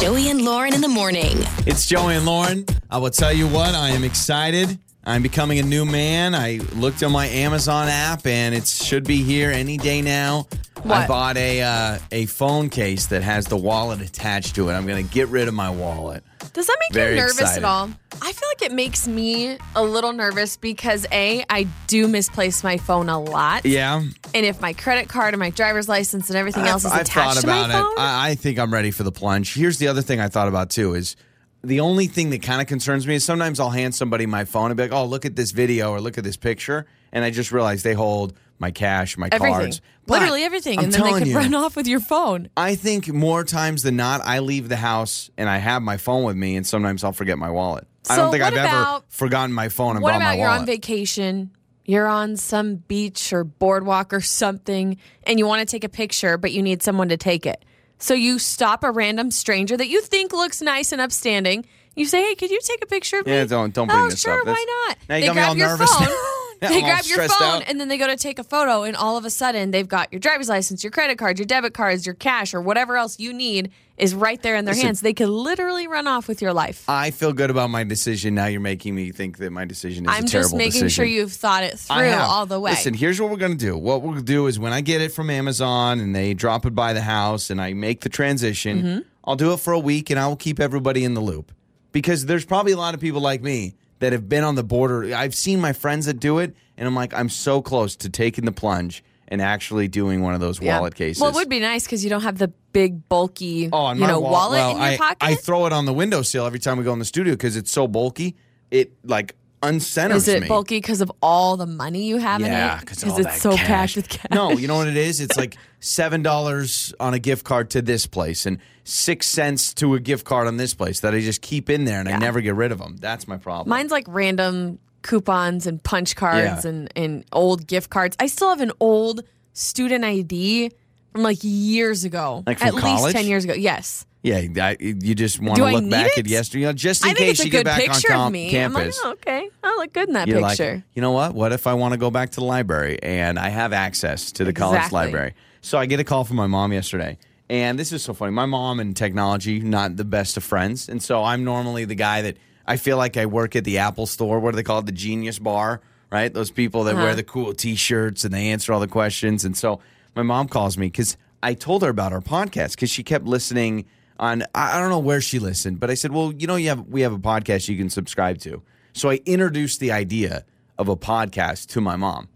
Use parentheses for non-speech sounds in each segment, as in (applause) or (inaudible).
Joey and Lauren in the morning. It's Joey and Lauren. I will tell you what, I am excited. I'm becoming a new man. I looked on my Amazon app and it should be here any day now. I bought a uh, a phone case that has the wallet attached to it. I'm going to get rid of my wallet. Does that make Very you nervous excited. at all? I feel like it makes me a little nervous because A, I do misplace my phone a lot. Yeah, And if my credit card and my driver's license and everything else is I've attached to my about phone. it. I, I think I'm ready for the plunge. Here's the other thing I thought about too is the only thing that kind of concerns me is sometimes I'll hand somebody my phone and be like, "Oh, look at this video or look at this picture," and I just realize they hold my cash, my everything. cards, But Literally everything. I'm and then they could you, run off with your phone. I think more times than not, I leave the house and I have my phone with me, and sometimes I'll forget my wallet. I So don't think I've ever about- forgotten my phone and What brought my about you're on vacation? You're on some beach or boardwalk or something, and you want to take a picture, but you need someone to take it. So you stop a random stranger that you think looks nice and upstanding. You say, "Hey, could you take a picture of me?" Yeah, don't- don't bring oh, this sure, up. Why not? Now you they got me grab all your nervous. phone. (laughs) They grab your phone out. and then they go to take a photo, and all of a sudden they've got your driver's license, your credit card, your debit cards, your cash, or whatever else you need is right there in their Listen. hands. They could literally run off with your life. I feel good about my decision. Now you're making me think that my decision is I'm a terrible just making decision. sure you've thought it through all the way. Listen, here's what we're going to do. What we'll do is when I get it from Amazon and they drop it by the house and I make the transition, Mm-hmm. I'll do it for a week and I will keep everybody in the loop. Because there's probably a lot of people like me that have been on the border. I've seen my friends that do it and I'm like, I'm so close to taking the plunge and actually doing one of those Yeah. wallet cases. Well, it would be nice because you don't have the big bulky, Oh, you know, wall- wallet well, in your I, pocket. I throw it on the windowsill every time we go in the studio because it's so bulky. It like uncenters Is it me. bulky because of all the money you have Yeah, in it? Yeah, because it's so packed with cash. No, you know what it is? It's like seven dollars on a gift card to this place and six cents to a gift card on this place that I just keep in there and I never get rid of them. That's my problem. Mine's like random coupons and punch cards Yeah. and, and old gift cards. I still have an old student ID from like years ago. Like At college? least 10 years ago. Yes. yeah, I, you just want Do to look back it? at yesterday, you know, just in case you get back picture on of com- me. I'm like, campus. oh, okay. I look good in that You're picture. like, you know what? What if I want to go back to the library and I have access to the college library? So I get a call from my mom yesterday. And this is so funny. My mom and technology, not the best of friends. And so I'm normally the guy that I feel like I work at the Apple store. What do they call it? The Genius Bar, right? Those people that Uh-huh. wear the cool t shirts and they answer all the questions. And so my mom calls me because I told her about our podcast because she kept listening on, I I don't know where she listened, but I said, well, you know, you have, we have a podcast you can subscribe to. So I introduced the idea of a podcast to my mom.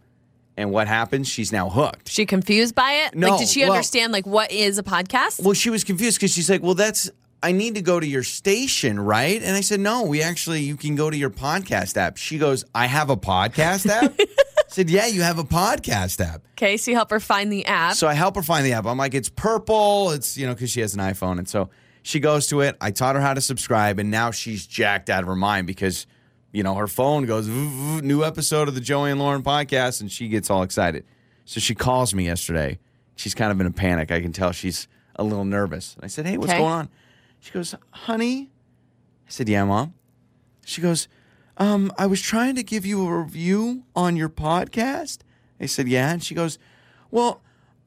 And what happens? She's now hooked. she confused by it? No, like, did she well- understand like what is a podcast? Well, she was confused because she's like, well, that's, I need to go to your station, right? And I said, no, we actually, you can go to your podcast app. She goes, I have a podcast app? (laughs) I said, yeah, you have a podcast app. okay, so you help her find the app. So I help her find the app. I'm like, it's purple. It's, you know, because she has an iPhone. And so she goes to it. I taught her how to subscribe. And now she's jacked out of her mind because, you know, her phone goes, "Vroom, vroom, new episode of the Joey and Lauren podcast. And she gets all excited. So she calls me yesterday. She's kind of in a panic. I can tell she's a little nervous. I said, hey, what's Okay. going on? She goes, honey. I said, yeah, mom. She goes, um, I was trying to give you a review on your podcast. I said, yeah. And she goes, well,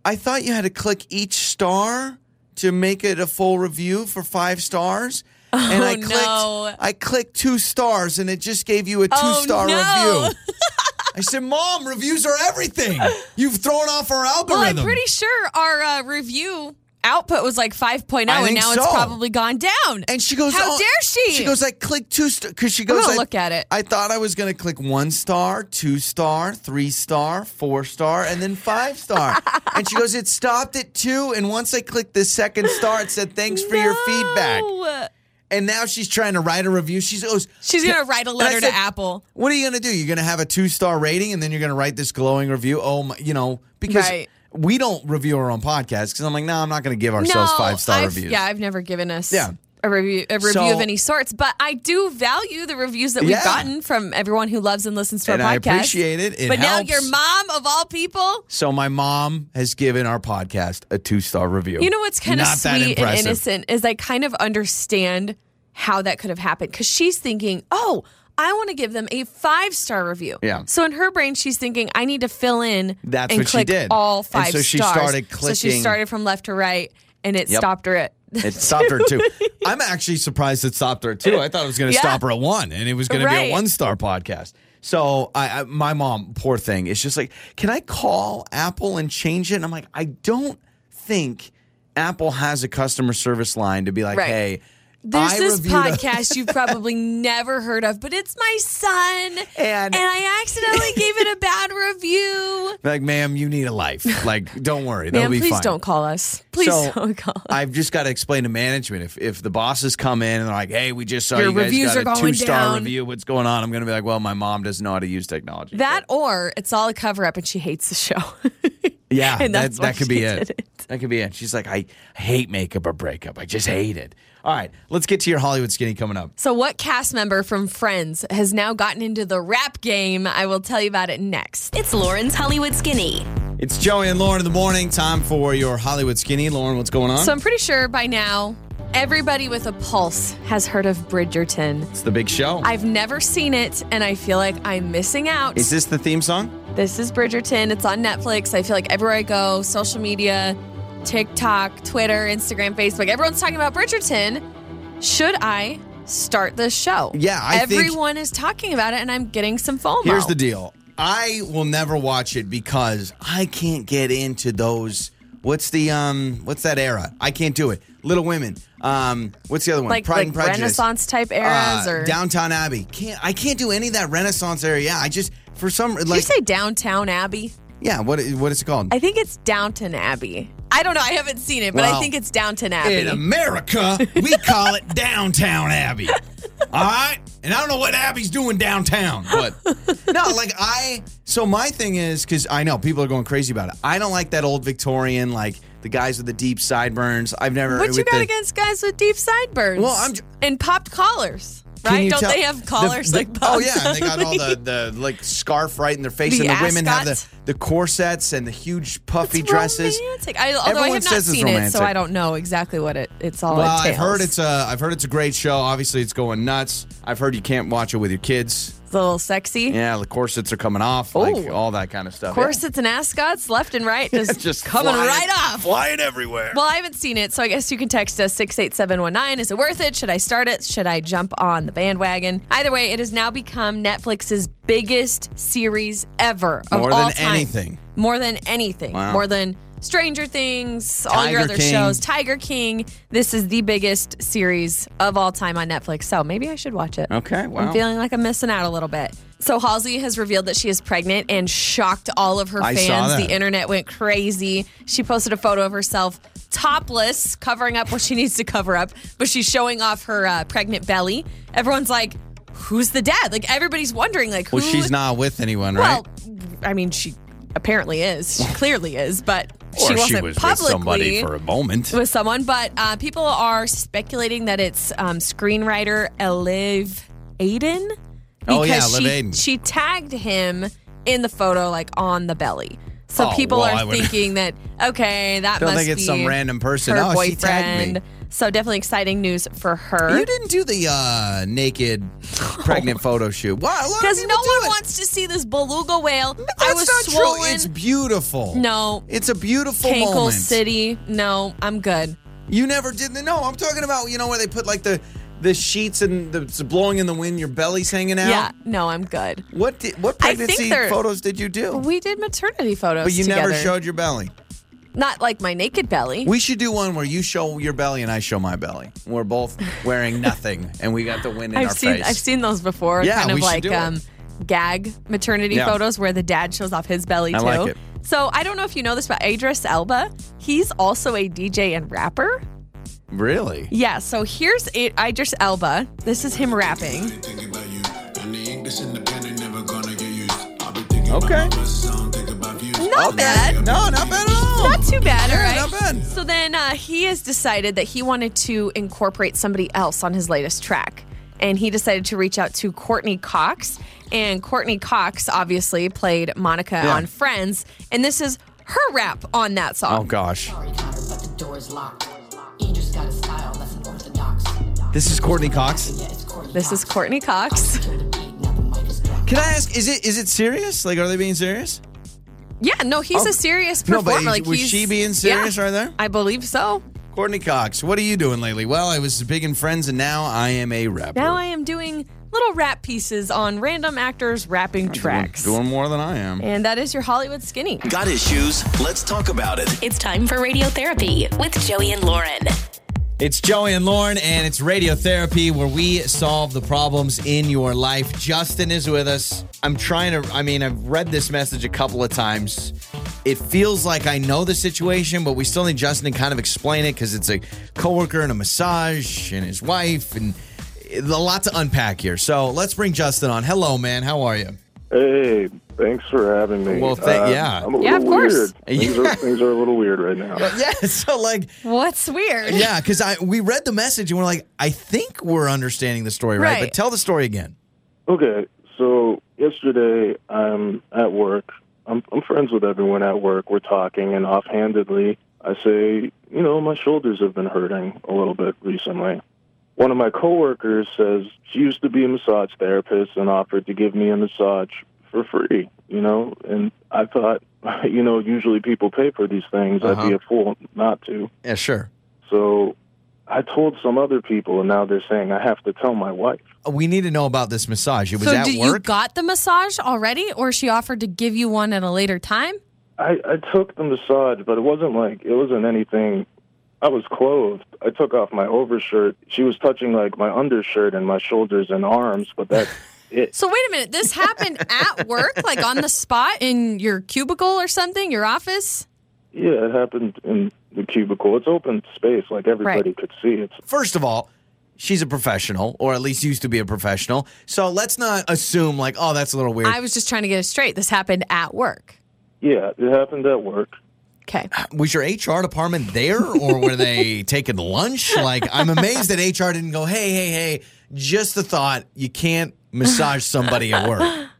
I thought you had to click each star to make it a full review for five stars. and I Oh, clicked no. I clicked two stars and it just gave you a two Oh, star no. review. (laughs) I said, Mom, reviews are everything. You've thrown off our algorithm. well, I'm pretty sure our uh, review output was like 5.0 I and think now it's so. probably gone down. And she goes, How "Oh," dare she? She goes, I click two star because she goes, gonna I- look at it. I thought I was going to click one star, two star, three star, four star, and then five star. (laughs) and she goes, it stopped at two. And once I clicked the second star, it said, thanks for your feedback. No. And now she's trying to write a review. She goes, She's oh, going to write a letter said, to Apple. What are you going to do? You're going to have a two star rating and then you're going to write this glowing review. Oh, my, you know, because Right. We don't review our own podcast because I'm like, no, I'm not going to give ourselves no, five star reviews. Yeah, I've never given us Yeah. a review a review So- of any sorts, but I do value the reviews that we've Yeah. gotten from everyone who loves and listens to and our podcast. I appreciate it. It but now helps. your mom of all people, So my mom has given our podcast a two star review. you know what's kind of sweet and innocent is I kind of understand how that could have happened because she's thinking, oh. I want to give them a five star review. Yeah. So in her brain, she's thinking, I need to fill in That's and what she click did. all And five so she stars. started So she clicking- started from left to right, and it Yep. stopped her at It stopped her at two. (laughs) I'm actually surprised it stopped her at two. I thought it was going to Yeah. stop her at one, and it was going to be a one star podcast. So I, I, my mom, poor thing, is just like, can I call Apple and change it? And I'm like, I don't think Apple has a customer service line to be like, Right. hey. There's I this podcast you've probably (laughs) never heard of, but it's my son. And- I accidentally gave it a bad review. (laughs) like, ma'am, you need a life. Like, don't worry, that'll be please fine. don't call us. Please So, don't call us. I've just got to explain to management if if the bosses come in and they're like, "Hey, we just saw Your you guys reviews got are a two star review. What's going on?" I'm going to be like, "Well, my mom doesn't know how to use technology." That or it's all a cover up and she hates the show. (laughs) yeah, (laughs) and that, that's why that could be it. it. That could be it. She's like, "I hate makeup or breakup. I just hate it." All right, let's get to your Hollywood skinny coming up. So, what cast member from Friends has now gotten into the rap game? I will tell you about it next. It's Lauren's Hollywood Skinny. It's Joey and Lauren in the morning. Time for your Hollywood skinny. Lauren, what's going on? So, I'm pretty sure by now, everybody with a pulse has heard of Bridgerton. it's the big show. I've never seen it, and I feel like I'm missing out. Is this the theme song? This is Bridgerton. It's on Netflix. I feel like everywhere I go, social media, TikTok, Twitter, Instagram, Facebook, everyone's talking about Bridgerton. Should I start this show? Yeah, I think- everyone is talking about it, and I'm getting some FOMO. Here's the deal. I will never watch it because I can't get into those. What's the um? What's that era? I can't do it. Little Women. Um, what's the other one? like Pride like and Prejudice. Renaissance type eras, Uh, or Downtown Abbey. Can't I can't do any of that Renaissance era. Yeah, I just for some Did like you say Downtown Abbey? yeah. What what is it called? I think it's Downton Abbey. I don't know. I haven't seen it, but I think it's Downton Abbey. In America, we call it (laughs) Downtown Abbey. All right? And I don't know what Abby's doing downtown, but (laughs) no, like I. So my thing is because I know people are going crazy about it. I don't like that old Victorian, like the guys with the deep sideburns. I've never. what you got the- against guys with deep sideburns? Well, I'm and popped collars, right? Don't tell- they have collars the- like (laughs) Oh Bugs yeah, and they got all the, the like scarf right in their face, The and the women have the the corsets and the huge puffy It's dresses. Romantic. I, although I Everyone have not says it's seen it, romantic. so I don't know exactly what it it's all. Well, I've heard it's a I've heard it's a great show. Obviously, it's going nuts. I've heard you can't watch it with your kids. It's a little sexy. Yeah, the corsets are coming off, like all that kind of stuff. Corsets and ascots left and right, (laughs) just, just coming flying- right off. flying everywhere. Well, I haven't seen it, so I guess you can text us 68719. Is it worth it? Should I start it? Should I jump on the bandwagon? Either way, it has now become Netflix's biggest series ever of More all than time. anything. More than anything. Wow. More than Stranger Things, all your Tiger other King. shows, Tiger King. This is the biggest series of all time on Netflix, so maybe I should watch it. Okay, wow. I'm feeling like I'm missing out a little bit. So Halsey has revealed that she is pregnant and shocked all of her I fans. The internet went crazy. She posted a photo of herself topless, covering up what she needs to cover up, but she's showing off her uh, pregnant belly. Everyone's like, "Who's the dad?" Like everybody's wondering, like, who? well, she's not with anyone, right? Well, I mean, she apparently is. She (laughs) clearly is, but she wasn't she was with somebody for a moment. with someone, but uh, people are speculating that it's um, screenwriter Alev Aydin. Oh, yeah, Liv she, Aydin. She tagged him in the photo, like on the belly. So Oh, people well, I are would- thinking that okay, that Don't must think it's be some random person. Her Oh, she boyfriend. tagged me. So definitely exciting news for her. You didn't do the uh, naked (laughs) pregnant photo shoot. Why? A lot of Because no one wants to see this beluga whale. That's I was not swollen. true. It's beautiful. No. it's a beautiful Cankle moment. City. No, I'm good. You never did the no. I'm talking about you know where they put like the the sheets and the, it's blowing in the wind. Your belly's hanging out. Yeah, no, I'm good. What did what I think pregnancy they're- photos did you do? We did maternity photos. but you together. never showed your belly. Not like my naked belly. We should do one where you show your belly and I show my belly. We're both wearing nothing and we got the wind in I've our seen face. I've seen those before. Yeah, kind of we should like do it. um, gag maternity Yeah. photos where the dad shows off his belly I too. like it. So I don't know if you know this, but Idris Elba, he's also a DJ and rapper. Really? Yeah. So here's it, Idris Elba. This is him rapping. Thinking about you. And the English independent never gonna get used. I'll be thinking Okay. about my verses, I don't think about views. Not bad. No, not bad at all. Not too bad, Yeah, all right? not bad. So then uh, he has decided that he wanted to incorporate somebody else on his latest track. And he decided to reach out to Courteney Cox. And Courteney Cox obviously played Monica Yeah. on Friends. And this is her rap on that song. Oh gosh. Sorry, Connor, but the door is locked. This is Courteney Cox. Yeah, This is Courteney Cox. Kill the beat, now the mic is dropped. Can I ask? Is it is it serious? Like, are they being serious? Yeah, no, he's Oh. a serious No, performer. but like was he's, she being serious yeah, right there? I believe so. Courteney Cox, what are you doing lately? Well, I was big in Friends, and now I am a rapper. Now I am doing little rap pieces on random actors rapping tracks. Doing more than I am. And that is your Hollywood Skinny. Got issues? Let's talk about it. It's time for radiotherapy with Joey and Lauren. It's Joey and Lauren, and it's radiotherapy where we solve the problems in your life. Justin is with us. I'm trying to, I mean, I've read this message a couple of times. It feels like I know the situation, but we still need Justin to kind of explain it because it's a coworker and a massage and his wife, and a lot to unpack here. So let's bring Justin on. Hello, man. How are you? Hey, thanks for having me. Well, thank- Uh, yeah. I'm a Yeah, of course. weird. Things, are, things are a little weird right now. (laughs) Yeah. So, like, What's weird? yeah, because I we read the message and we're like, I think we're understanding the story right, Right. but tell the story again. Okay, so yesterday I'm at work. I'm, I'm friends with everyone at work. We're talking, and offhandedly, I say, you know, my shoulders have been hurting a little bit recently. One of my coworkers says she used to be a massage therapist and offered to give me a massage for free, you know, and I thought, (laughs) you know, usually people pay for these things. I'd be Uh-huh. a fool not to. Yeah, sure. So I told some other people, and now they're saying I have to tell my wife. We need to know about this massage. It was so at did you work. got the massage already or she offered to give you one at a later time? I, I took the massage, but it wasn't like it wasn't anything. I was clothed. I took off my overshirt. She was touching like my undershirt and my shoulders and arms, but that's (laughs) it. So wait a minute, this happened (laughs) at work, like on the spot in your cubicle or something, your office? Yeah, it happened in the cubicle. It's open space, like everybody Right. could see. it. First of all, she's a professional, or at least used to be a professional. So let's not assume like, oh, that's a little weird. I was just trying to get it straight. This happened at work. yeah, it happened at work. Okay. Uh, was your HR department there, or were they (laughs) taking lunch? Like, I'm amazed that HR didn't go, hey, hey, hey. Just the thought, you can't massage somebody at work. (laughs)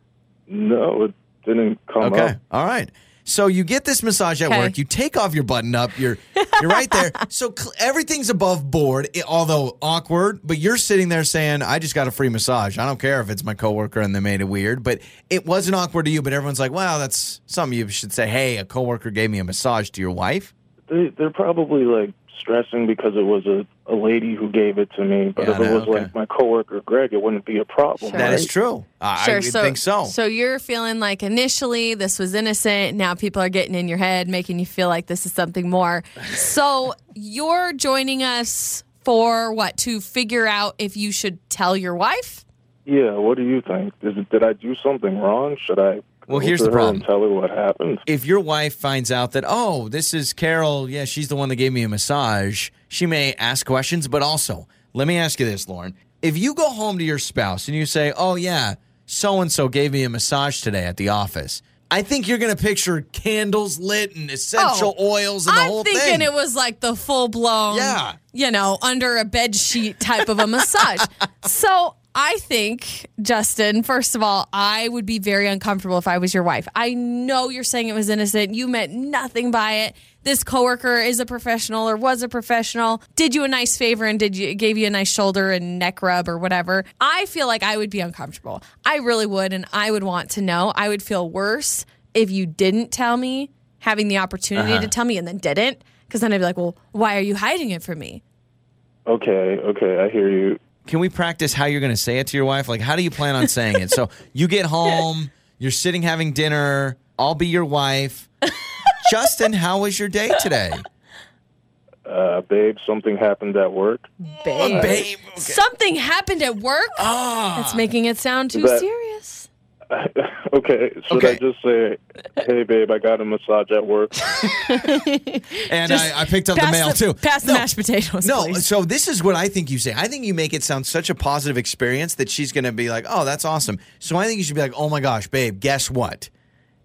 No, it didn't come Okay. up. All right. So you get this massage at Okay. work. You take off your button up. You're you're right there. (laughs) So cl- everything's above board, i- although awkward. But you're sitting there saying, "I just got a free massage. I don't care if it's my coworker and they made it weird." But it wasn't awkward to you. But everyone's like, "Wow, that's something you should say." Hey, a coworker gave me a massage to your wife. They, they're probably like stressing because it was a, a lady who gave it to me. But Yeah, if it no, was okay. like my coworker Greg, it wouldn't be a problem. Sure. That right? is true. I Sure. would so, think so. So you're feeling like initially this was innocent. Now people are getting in your head, making you feel like this is something more. (laughs) So you're joining us for what? To figure out if you should tell your wife? Yeah, what do you think? Is it, did I do something wrong? Should I Well, go here's the problem. tell her what happened? if your wife finds out that, oh, this is Carol, yeah, she's the one that gave me a massage, she may ask questions. But also, let me ask you this, Lauren. If you go home to your spouse and you say, oh, yeah, so and so gave me a massage today at the office, I think you're going to picture candles lit and essential Oh, oils and the I'm whole thinking thing. it was like the full blown, Yeah. you know, under a bed sheet type of a massage. (laughs) so I think, Justin, first of all, I would be very uncomfortable if I was your wife. I know you're saying it was innocent. You meant nothing by it. This coworker is a professional or was a professional, did you a nice favor and did you gave you a nice shoulder and neck rub or whatever. I feel like I would be uncomfortable. I really would, and I would want to know. I would feel worse if you didn't tell me, having the opportunity to uh-huh. tell me and then didn't. Because then I'd be like, well, why are you hiding it from me? Okay, okay, I hear you. Can we practice how you're going to say it to your wife? Like, how do you plan on saying it? So you get home, you're sitting having dinner, I'll be your wife. Justin, how was your day today? Uh, babe, something happened at work. Babe. babe, okay. Something happened at work? Ah. That's making it sound too That- serious. (laughs) okay, should Okay. I just say, hey, babe, I got a massage at work? (laughs) And I, I picked up the mail the- too. pass the mashed potatoes, No, please. so this is what I think you say. I think you make it sound such a positive experience that she's going to be like, "Oh, that's awesome." So I think you should be like, "Oh my gosh, babe, guess what?"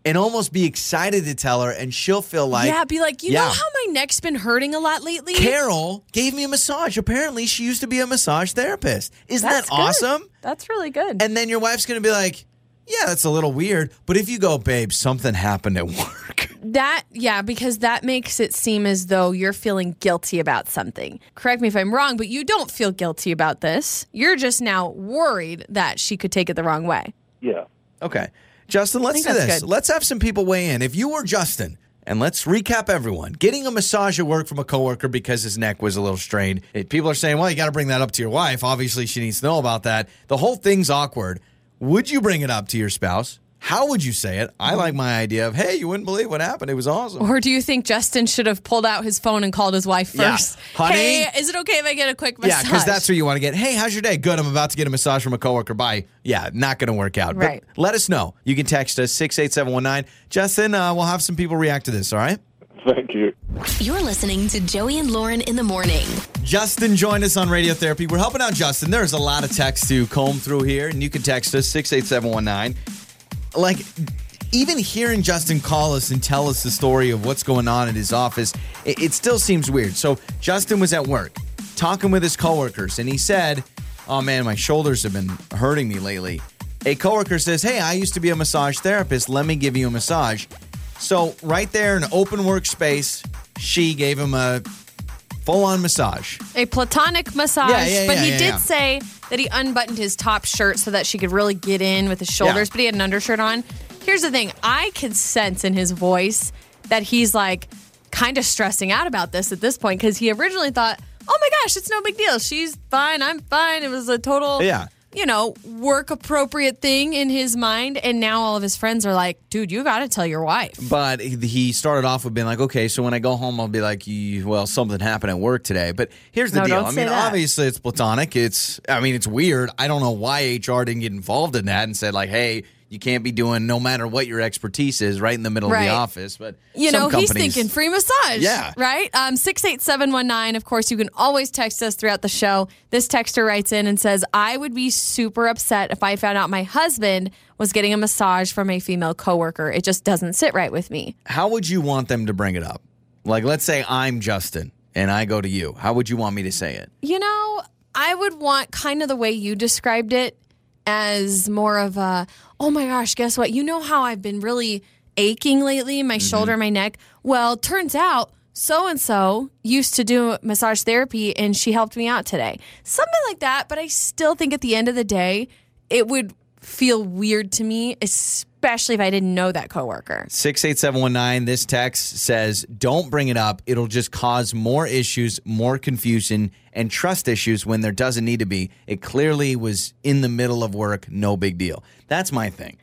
And almost be excited to tell her, and she'll feel like, yeah, be like, you Yeah. know how my neck's been hurting a lot lately? Carol gave me a massage. Apparently, she used to be a massage therapist. Isn't That's that good. awesome? That's really good. And then your wife's going to be like, "Yeah, that's a little weird." But if you go, "Babe, something happened at work." (laughs) That, yeah, because that makes it seem as though you're feeling guilty about something. Correct me if I'm wrong, but you don't feel guilty about this. You're just now worried that she could take it the wrong way. Yeah. Okay. Justin, let's do this. good. Let's have some people weigh in. If you were Justin And let's recap everyone. Getting a massage at work from a coworker because his neck was a little strained. People are saying, well, you got to bring that up to your wife. Obviously, she needs to know about that. The whole thing's awkward. Would you bring it up to your spouse? How would you say it? I like my idea of, hey, you wouldn't believe what happened. It was awesome. Or do you think Justin should have pulled out his phone and called his wife Yeah. first? Honey? Hey, is it okay if I get a quick massage? Yeah, because that's what you want to get. Hey, how's your day? Good. I'm about to get a massage from a coworker. Bye. Yeah, not going to work out. But Right. let us know. You can text us 68719. Justin, uh, we'll have some people react to this, all right? Thank you. You're listening to Joey and Lauren in the morning. Justin joined us on Radio Therapy. We're helping out Justin. There's a lot of text to comb through here, and you can text us 68719. Like, even hearing Justin call us and tell us the story of what's going on at his office, it, it still seems weird. So, Justin was at work talking with his coworkers, and he said, Oh man, my shoulders have been hurting me lately. A coworker says, Hey, I used to be a massage therapist. Let me give you a massage. So, right there in an open workspace, she gave him a full on massage. a platonic massage. Yeah, yeah, yeah, but he did say that he unbuttoned his top shirt so that she could really get in with his shoulders, but he had an undershirt on. Here's the thing I could sense in his voice that he's like kind of stressing out about this at this point because he originally thought, oh my gosh, it's no big deal. She's fine. I'm fine. It was a total. Yeah. You know, work appropriate thing in his mind. And now all of his friends are like, dude, you got to tell your wife. But he- he started off with being like, okay, so when I go home, I'll be like, well, something happened at work today. But here's the No, deal. I mean, that. obviously it's platonic. It's, I mean, it's weird. I don't know why HR didn't get involved in that and said like, hey, you can't be doing no matter what your expertise is right in the middle of the office. But You know, he's thinking free massage. Yeah. Right? Um, 68719. Of course, you can always text us throughout the show. This texter writes in and says, I would be super upset if I found out my husband was getting a massage from a female coworker. It just doesn't sit right with me. How would you want them to bring it up? Like, let's say I'm Justin and I go to you. How would you want me to say it? You know, I would want kind of the way you described it as more of a, oh my gosh, guess what? You know how I've been really aching lately, my mm-hmm. shoulder, my neck? Well, turns out so and so used to do massage therapy and she helped me out today. Something like that. But I still think at the end of the day, it would feel weird to me, especially if I didn't know that coworker. 68719, this text says, Don't bring it up. It'll just cause more issues, more confusion, and trust issues when there doesn't need to be. It clearly was in the middle of work, no big deal. That's my thing.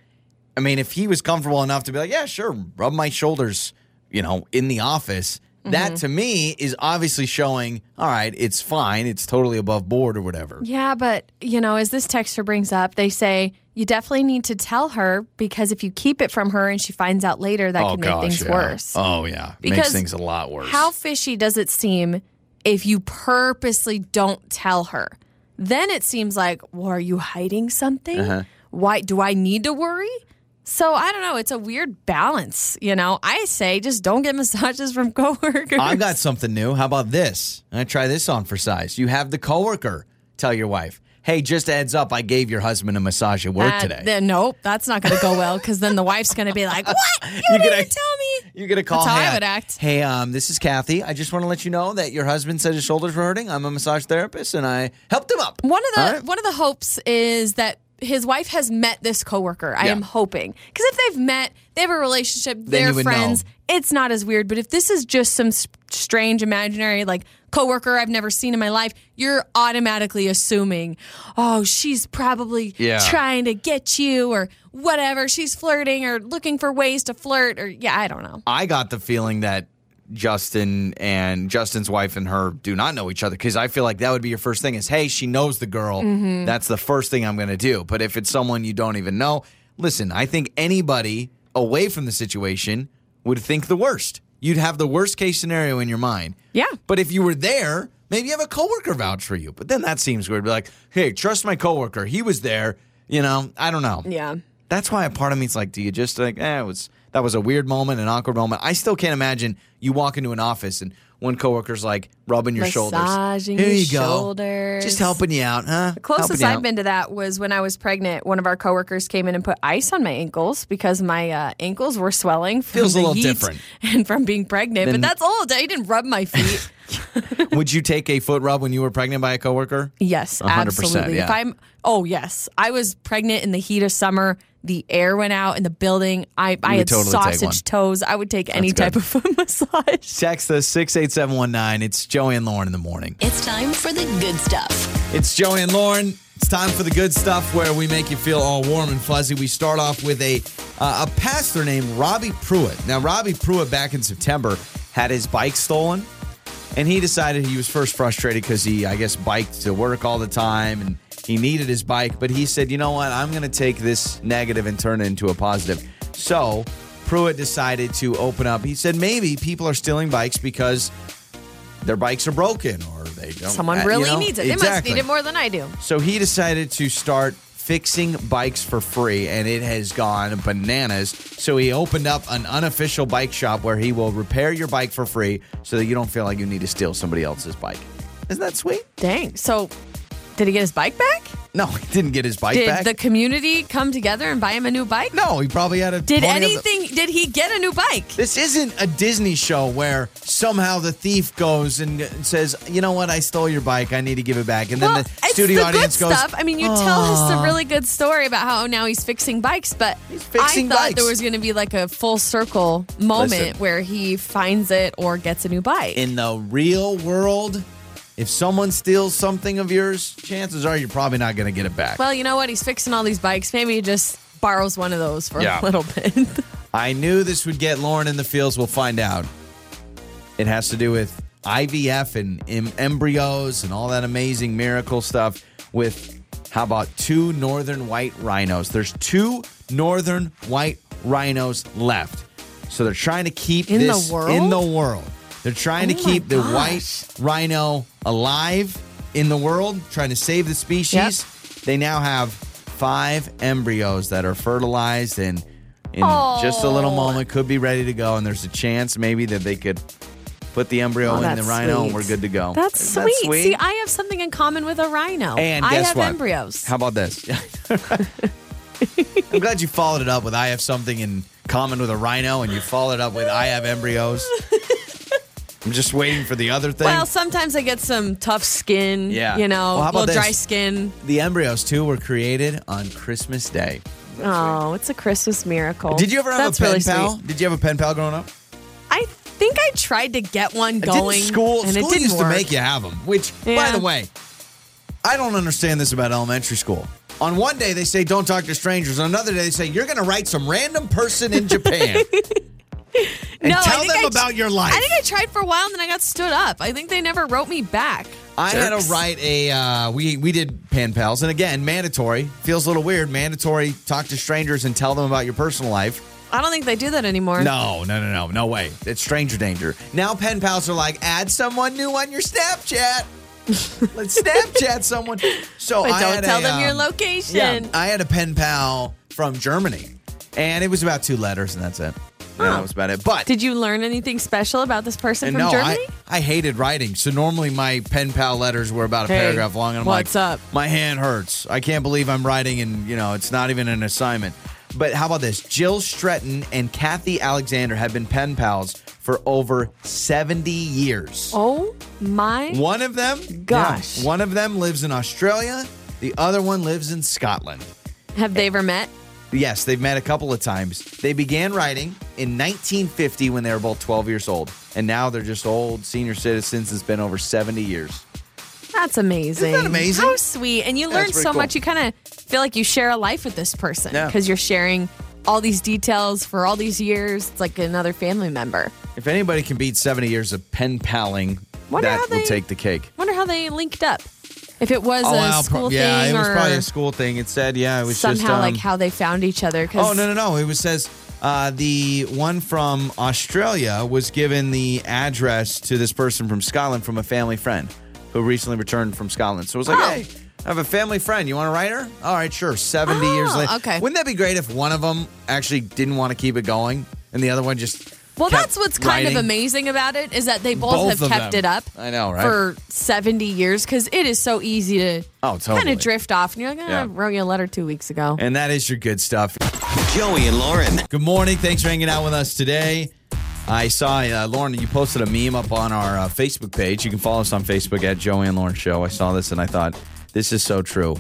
I mean, if he was comfortable enough to be like, Yeah, sure, rub my shoulders, you know, in the office, that mm-hmm. to me is obviously showing, all right, it's fine. It's totally above board or whatever. Yeah, but you know, as this texter brings up, they say you definitely need to tell her because if you keep it from her and she finds out later, that can make things yeah. worse. Oh, yeah. Makes Because things a lot worse. How fishy does it seem if you purposely don't tell her? Then it seems like, well, are you hiding something? Uh-huh. Why do I need to worry? So I don't know. It's a weird balance, you know. I say just don't get (laughs) massages from coworkers. I've got something new. How about this? I'm gonna try this on for size. You have the coworker tell your wife, "Hey, just heads up, I gave your husband a massage at work Uh, today." then- nope, that's not going to go well because then the wife's going to be like, "What? (laughs) You You're didn't gonna- tell me." You're gonna call. That's how I hey, would act. Hey, um, this is Kathy. I just want to let you know that your husband said his shoulders were hurting. I'm a massage therapist, and I helped him up. One of the right? one of the hopes is that his wife has met this coworker. I Yeah. am hoping because if they've met, they have a relationship, Then they're friends. know. It's not as weird. But if this is just some strange imaginary like coworker I've never seen in my life, you're automatically assuming, oh, she's probably Yeah. trying to get you or whatever. She's flirting or looking for ways to flirt or yeah, I don't know. I got the feeling that Justin and Justin's wife and her do not know each other because I feel like that would be your first thing is, hey, she knows the girl. Mm-hmm. That's the first thing I'm going to do. But if it's someone you don't even know, listen, I think anybody away from the situation would think the worst. You'd have the worst case scenario in your mind. Yeah. But if you were there, maybe you have a coworker vouch for you. But then that seems weird. Be like, hey, trust my coworker. He was there. You know, I don't know Yeah. that's why a part of me is like, do you just like, eh, it was that was a weird moment, an awkward moment. I still can't imagine you walk into an office and one coworker's like rubbing your shoulders. Massaging Here your you go. shoulders. Just helping you out, huh? The closest I've been to that was when I was pregnant. One of our coworkers came in and put ice on my ankles because my uh, ankles were swelling. From Feels a little heat different. (laughs) and from being pregnant. Then- but that's old. He didn't rub my feet. (laughs) (laughs) Would you take a foot rub when you were pregnant by a coworker? yes, 100%, absolutely. If. I'm, oh yes, I was pregnant in the heat of summer. The air went out in the building. I, I had totally sausage toes. I would take any good. type of (laughs) foot massage. Text us 68719. It's Joey and Lauren in the morning. It's time for the good stuff. It's Joey and Lauren. It's time for the good stuff where we make you feel all warm and fuzzy. We start off with a uh, a pastor named Robbie Pruitt. Now, Robbie Pruitt back in September had his bike stolen, and he decided he was first frustrated because he, I guess, biked to work all the time and he needed his bike. But he said, you know what? I'm going to take this negative and turn it into a positive. So Pruitt decided to open up. He said maybe people are stealing bikes because their bikes are broken or they don't. Someone uh, you really know? needs it. They must need it more than I do. So he decided to start fixing bikes for free, and it has gone bananas. So he opened up an unofficial bike shop where he will repair your bike for free so that you don't feel like you need to steal somebody else's bike. Isn't that sweet? Dang. So, did he get his bike back? No, he didn't get his bike Did back. the community come together and buy him a new bike? no, he probably had a. Did of the- anything? Did he get a new bike? This isn't a Disney show where somehow the thief goes and says, "You know what? I stole your bike. I need to give it back." And then the it's studio the audience good goes, stuff. I mean, you tell us a really good story about how now he's fixing bikes, but fixing I thought bikes. there was going to be like a full circle moment Listen. where he finds it or gets a new bike. in the real world, if someone steals something of yours, chances are you're probably not going to get it back. well, you know what? He's fixing all these bikes. Maybe he just borrows one of those for Yeah. a little bit. (laughs) I knew this would get Lauren in the fields. We'll find out. It has to do with IVF and em- embryos and all that amazing miracle stuff with how about two northern white rhinos? There's two northern white rhinos left. So they're trying to keep In the this world? in the world. They're trying oh to Oh my keep the white rhino alive in the world, trying to save the species. They now have five embryos that are fertilized and in just a little Oh. moment could be ready to go. And there's a chance maybe that they could put the embryo Oh, in the rhino and we're good to go. That's Isn't sweet. See, I have something in common with a rhino. and I have what? embryos. How about this? (laughs) I'm glad you followed it up with I have something in common with a rhino and you followed it up with I have embryos. I'm just waiting for the other thing. well, sometimes I get some tough skin. Yeah. You know, Well, how about little dry this? skin. the embryos too were created on Christmas Day. Oh, it's a Christmas miracle. Did you ever have That's a pen really pal? sweet. Did you have a pen pal growing up? I think I tried to get one going. Didn't school and school it didn't used work. to make you have them. Which, by the way, I don't understand this about elementary school. On one day they say don't talk to strangers. On another day they say you're going to write some random person in Japan (laughs) (laughs) and No, tell them I- about your life. I think I tried for a while and then I got stood up. I think they never wrote me back. I had to write a. Uh, we we did pen pals, and again, mandatory feels a little weird. Mandatory, talk to strangers and tell them about your personal life. I don't think they do that anymore. No, no, no, no, no way. It's stranger danger. Now pen pals are like, add someone new on your Snapchat. (laughs) Let's Snapchat someone. So But I don't had tell a, them your um, location. Yeah, I had a pen pal from Germany, and it was about two letters, and that's it. Yeah, that was about it. But Did you learn anything special about this person from no, Germany? I, I hated writing. So normally my pen pal letters were about a Hey, paragraph long, and I'm what's like, up? My hand hurts. I can't believe I'm writing, and you know it's not even an assignment. But how about this? Jill Stretton and Kathy Alexander have been pen pals for over 70 years. oh my. One of them, Gosh. one of them lives in Australia. The other one lives in Scotland. Have they ever met? Yes, they've met a couple of times. They began writing in 1950 when they were both 12 years old, and now they're just old senior citizens. It's been over 70 years. That's amazing. Isn't that amazing? How sweet. And you learn it's so cool. much. You kind of feel like you share a life with this person Yeah. because you're sharing all these details for all these years. It's like another family member. If anybody can beat 70 years of pen paling, Wonder that how will take the cake. Wonder how they linked up. If it was Oh, a well, school pro- yeah, thing it was or probably a school thing. It said, yeah, it was somehow just um, like how they found each other. Cause Oh no no no! It was says uh, the one from Australia was given the address to this person from Scotland from a family friend who recently returned from Scotland. So it was like, Oh. hey, I have a family friend. You want to write her? All right, sure. Seventy years Oh, later. okay. Wouldn't that be great if one of them actually didn't want to keep it going and the other one just Well, that's what's kind writing. of amazing about it is that they both, Both have of kept them. it up. I know, right? For 70 years because it is so easy to Oh, kind of drift off. And you're like, oh, Yeah. I wrote you a letter two weeks ago. And that is your good stuff. Joey and Lauren. Good morning. Thanks for hanging out with us today. I saw, uh, Lauren, you posted a meme up on our uh, Facebook page. You can follow us on Facebook at Joey and Lauren Show. I saw this and I thought, this is so true.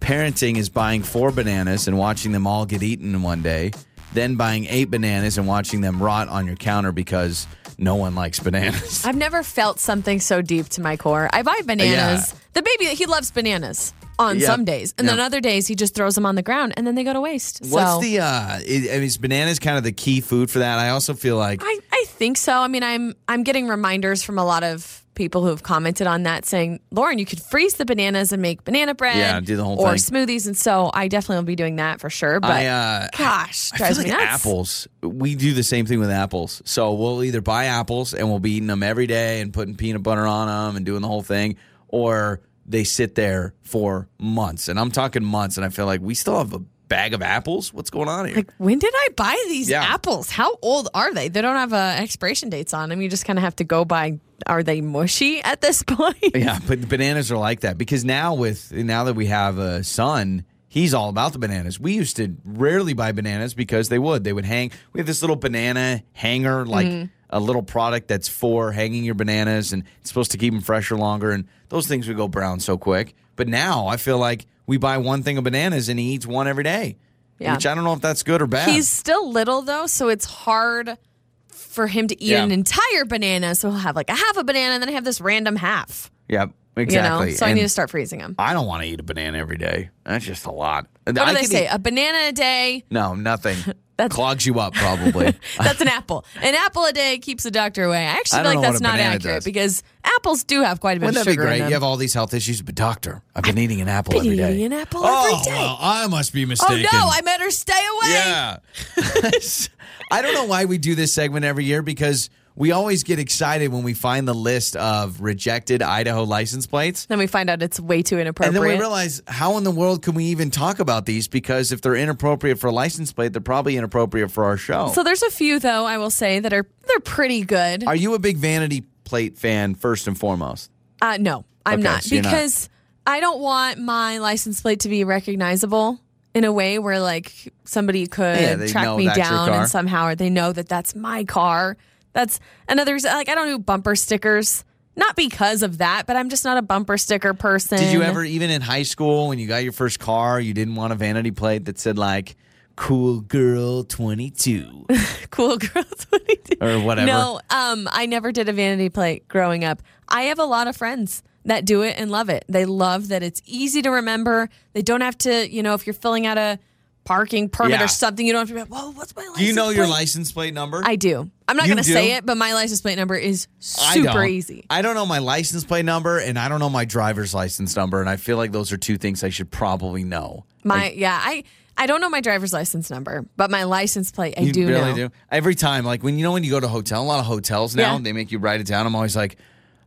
Parenting is buying four bananas and watching them all get eaten in one day, then buying eight bananas and watching them rot on your counter because no one likes bananas. I've never felt something so deep to my core. I buy bananas. The baby, he loves bananas on Yeah. some days. And then other days, he just throws them on the ground and then they go to waste. What's so the, uh, I mean, is bananas kind of the key food for that? I also feel like, I, I think so. I mean, I'm I'm getting reminders from a lot of people who have commented on that saying, Lauren, you could freeze the bananas and make banana bread. Yeah, do the whole or thing. smoothies. And so I definitely will be doing that for sure. But I, uh, gosh, I drives feel me like nuts. apples. We do the same thing with apples. So we'll either buy apples and we'll be eating them every day and putting peanut butter on them and doing the whole thing, or they sit there for months. And I'm talking months. And I feel like we still have a bag of apples. What's going on here? Like, when did I buy these Yeah. apples? How old are they? They don't have uh, expiration dates on them. You just kind of have to go by. Are they mushy (laughs) at this point? yeah, but the bananas are like that because now with now that we have a son, he's all about the bananas. We used to rarely buy bananas because they would they would hang. We have this little banana hanger, like Mm-hmm. a little product that's for hanging your bananas, and it's supposed to keep them fresher longer. And those things would go brown so quick. But now I feel like we buy one thing of bananas and he eats one every day. Yeah. Which I don't know if that's good or bad. He's still little though, so it's hard for him to eat Yeah. an entire banana. So he'll have like a half a banana, and then I have this random half. yeah, exactly. You know, so I need to start freezing them. I don't want to eat a banana every day. That's just a lot. What do they say? A banana a day. No, nothing. (laughs) That's- Clogs you up, probably. (laughs) That's an apple. An apple a day keeps the doctor away. I actually I feel like that's not accurate does. because apples do have quite a bit Wouldn't of that be sugar great? in them. You have all these health issues, but doctor, I've been eating an apple been every day. eating an apple oh, every day. well, I must be mistaken. oh mistaken. no, I better stay away. yeah. (laughs) I don't know why we do this segment every year because we always get excited when we find the list of rejected Idaho license plates. Then we find out it's way too inappropriate. And then we realize how in the world can we even talk about these? Because if they're inappropriate for a license plate, they're probably inappropriate for our show. so there's a few though I will say that are they're pretty good. Are you a big vanity plate fan first and foremost? Uh, no, I'm Okay, not so you're not. because I don't want my license plate to be recognizable in a way where like somebody could Yeah, track me down and somehow or they know that that's my car. That's another reason. Like I don't do bumper stickers, not because of that, but I'm just not a bumper sticker person. Did you ever, even in high school, when you got your first car, you didn't want a vanity plate that said like "Cool Girl 22" (laughs) cool girl 22 or whatever? No, um, I never did a vanity plate growing up. I have a lot of friends that do it and love it. They love that it's easy to remember. They don't have to, you know, if you're filling out a parking permit Yeah. or something, you don't have to be like, whoa, what's my license Do you know your plate?" license plate number? I do. I'm not You going to do? say it, but my license plate number is I super don't. easy. I don't know my license plate number, and I don't know my driver's license number, and I feel like those are two things I should probably know. My yeah, I I don't know my driver's license number, but my license plate I You do really know. do. Every time, like when you know when you go to a hotel, a lot of hotels now Yeah. they make you write it down. I'm always like,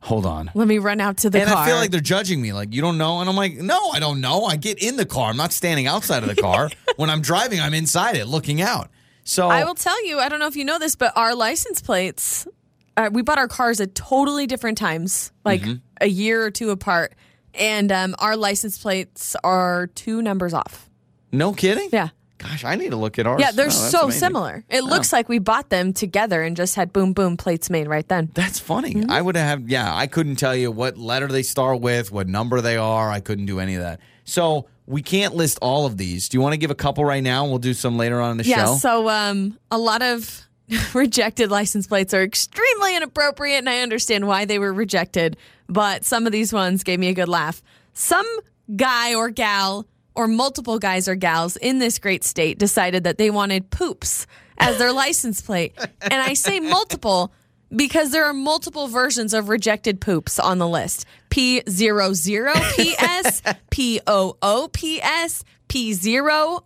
hold on. Let me run out to the car. and car. I feel like they're judging me. Like, you don't know? And I'm like, no, I don't know. I get in the car. I'm not standing outside of the car. (laughs) when I'm driving, I'm inside it looking out. So I will tell you, I don't know if you know this, but our license plates, uh, we bought our cars at totally different times, like Mm-hmm. a year or two apart. And um, our license plates are two numbers off. no kidding? Yeah. Gosh, I need to look at ours. Yeah, they're Oh, so amazing. similar. It looks like we bought them together and just had boom, boom plates made right then. That's funny. Mm-hmm. I would have, yeah, I couldn't tell you what letter they start with, what number they are. I couldn't do any of that. So we can't list all of these. Do you want to give a couple right now? We'll do some later on in the Yeah, show. Yeah, so um, a lot of (laughs) rejected license plates are extremely inappropriate, and I understand why they were rejected. But some of these ones gave me a good laugh. Some guy or gal, or multiple guys or gals in this great state decided that they wanted poops as their (laughs) license plate. And I say multiple because there are multiple versions of rejected poops on the list. P00PS, P00PS,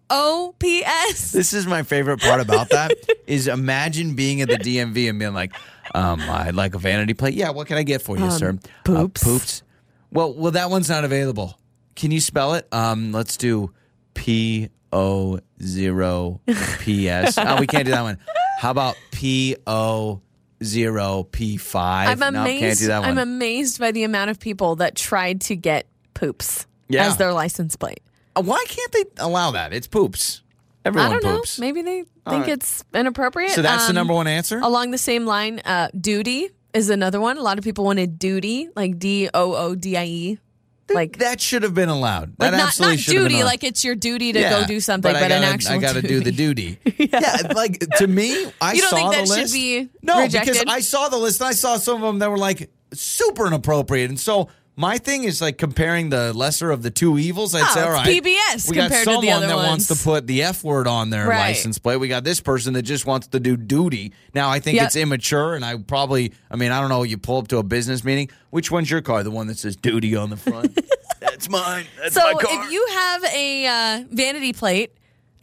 P0OPS. This is my favorite part about that is imagine being at the DMV and being like, um, I'd like a vanity plate. Yeah, what can I get for you, sir? Um, poops. Uh, poops. Well, well, that one's not available. Can you spell it? Um, let's do P O zero P S. (laughs) Oh, we can't do that one. How about P O zero P five? I'm amazed. can't do that one. I'm amazed by the amount of people that tried to get poops Yeah. as their license plate. Uh, Why can't they allow that? It's poops. Everyone I don't poops. know. Maybe they think right. it's inappropriate. So that's the Um, number one answer. Along the same line, uh, duty is another one. A lot of people wanted duty, like D O O D I E, like that should have been allowed. That like not absolutely not should have been duty, like it's your duty to Yeah, go do something, but, an gotta, actual. I got to do the duty. duty. (laughs) yeah. like to me, I You don't saw think the that should list. be no, rejected? because I saw the list and I saw some of them that were like super inappropriate, and so. My thing is like comparing the lesser of the two evils. I'd Oh, say, all it's PBS we got compared to the someone that wants to put the F word on their Right. license plate. We got this person that just wants to do duty. Now, I think Yep. it's immature, and I probably, I mean, I don't know. You pull up to a business meeting. Which one's your car? The one that says duty on the front. (laughs) That's mine. That's So my car. if you have a uh, vanity plate,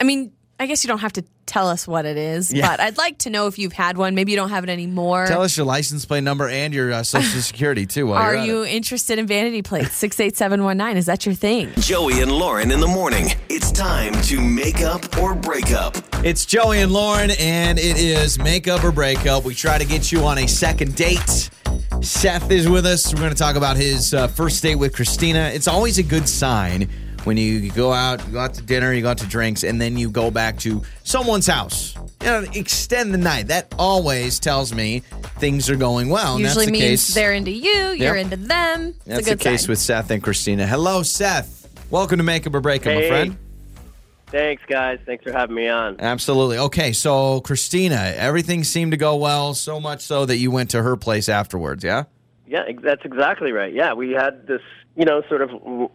I mean, I guess you don't have to tell us what it is, Yeah. but I'd like to know if you've had one. Maybe you don't have it anymore. Tell us your license plate number and your uh, social security too. While Are you're at you it. interested in vanity plates? Six eight seven one nine. Is that your thing? Joey and Lauren in the morning. It's time to make up or break up. It's Joey and Lauren, and it is make up or break up. We try to get you on a second date. Seth is with us. We're going to talk about his uh, first date with Christina. It's always a good sign when you go out, you go out to dinner, you go out to drinks, and then you go back to someone's house. You know, extend the night. That always tells me things are going well. and Usually that's the means case. they're into you, you're into them. It's That's a good the case sign. with Seth and Christina. Hello, Seth. Welcome to Make Up or Breakup, my Hey. friend. Thanks, guys. Thanks for having me on. Absolutely. Okay, so Christina, everything seemed to go well, so much so that you went to her place afterwards, yeah? Yeah, that's exactly right. Yeah, we had this, you know, sort of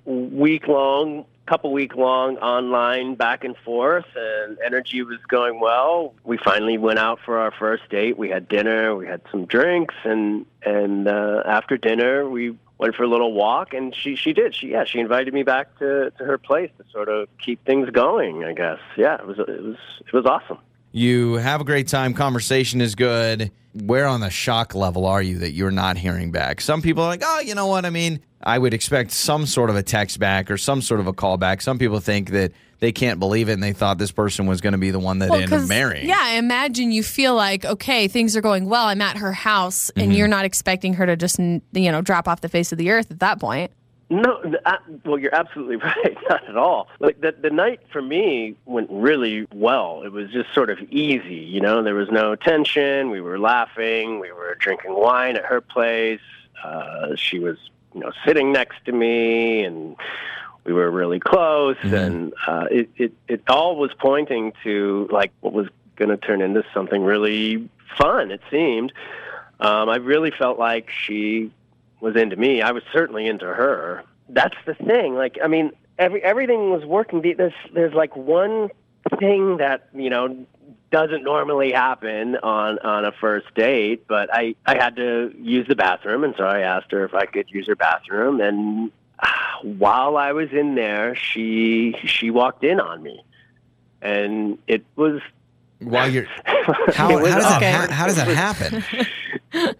week long, couple week long online back and forth, and energy was going well. We finally went out for our first date. We had dinner, we had some drinks, and and uh, after dinner we went for a little walk. And she she did. She yeah, she invited me back to to her place to sort of keep things going. I guess. Yeah, it was it was it was awesome. You have a great time, conversation is good. Where on the shock level are you that you're not hearing back? Some people are like, oh, you know what? I mean, I would expect some sort of a text back or some sort of a call back. Some people think that they can't believe it and they thought this person was going to be the one that Well, ended up marrying. Yeah, I imagine you feel like, okay, things are going well. I'm at her house, Mm-hmm. and you're not expecting her to just, you know, drop off the face of the earth at that point. No, uh, well, you're absolutely (laughs) right. Not at all. Like the the night for me went really well. It was just sort of easy, you know. There was no tension. We were laughing. We were drinking wine at her place. Uh, she was, you know, sitting next to me, and we were really close. And uh, it it it all was pointing to like what was going to turn into something really fun. It seemed. Um, I really felt like she was into me. I was certainly into her. That's the thing. Like, I mean, every everything was working. The- There's there's like one thing that you know doesn't normally happen on on a first date, but I I had to use the bathroom, and so I asked her if I could use her bathroom, and ah, while I was in there, she she walked in on me, and it was While you're (laughs) how, how does that ha- how does that happen?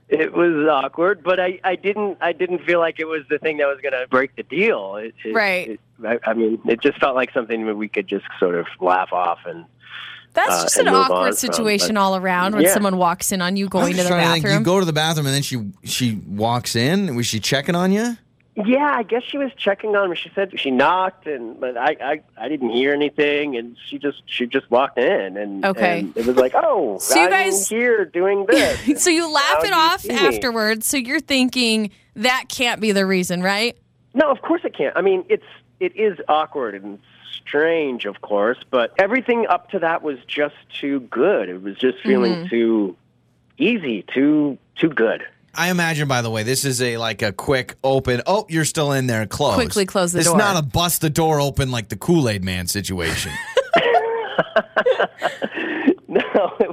It was awkward, but I, I didn't I didn't feel like it was the thing that was going to break the deal. It, it, Right. It, I, I mean, it just felt like something that we could just sort of laugh off and. That's Uh, just and an move on awkward from, situation but- all around when Yeah. someone walks in on you I'm going to just the trying think, bathroom. you go to the bathroom and then she she walks in. Was she checking on you? Yeah, I guess she was checking on me. She said she knocked, and but I I, I didn't hear anything, and she just she just walked in, and Okay. and it was like, oh, So you I'm guys- here doing (laughs) this. so you laugh How it off afterwards. So you're thinking that can't be the reason, right? No, of course it can't. I mean, it's it is awkward and strange, of course, but everything up to that was just too good. It was just feeling Mm-hmm. too easy, too too good. I imagine, by the way, this is a like a quick open. Oh, you're still in there. Close. Quickly close the it's door. It's not a bust the door open like the Kool Aid Man situation. (laughs) (laughs) No, it,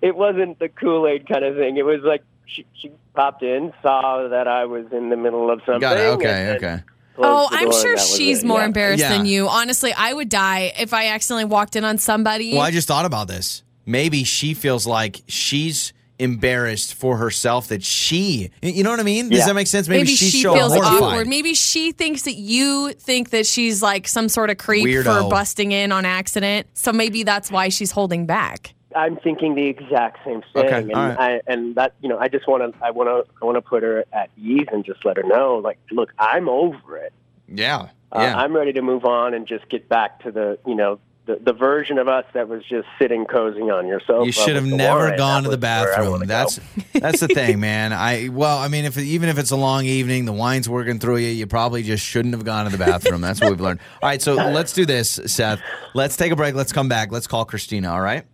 it wasn't the Kool Aid kind of thing. It was like she she popped in, saw that I was in the middle of something. Got it. Okay. and- and Okay. closed Oh, I'm sure and that was she's it. more Yeah. embarrassed Yeah. than you. Honestly, I would die if I accidentally walked in on somebody. Well, I just thought about this. Maybe she feels like she's embarrassed for herself that she. You know what I mean? Does that make sense? Maybe, Maybe she's she feels horrified. awkward. Maybe she thinks that you think that she's like some sort of creep Weirdo. for busting in on accident. So maybe that's why she's holding back. I'm thinking the exact same thing, Okay, and all right. I and that you know I just want to I want to I want to put her at ease and just let her know like look I'm over it. Yeah. Uh, Yeah. I'm ready to move on and just get back to the you know the, the version of us that was just sitting cozy on your sofa. you should have never gone That to the was where I bathroom. That's go. that's the thing, man. I well, I mean, if even if it's a long evening, the wine's working through you, you probably just shouldn't have gone to the bathroom. That's what we've learned. All right, so let's do this, Seth. Let's take a break. Let's come back. Let's call Christina. All right.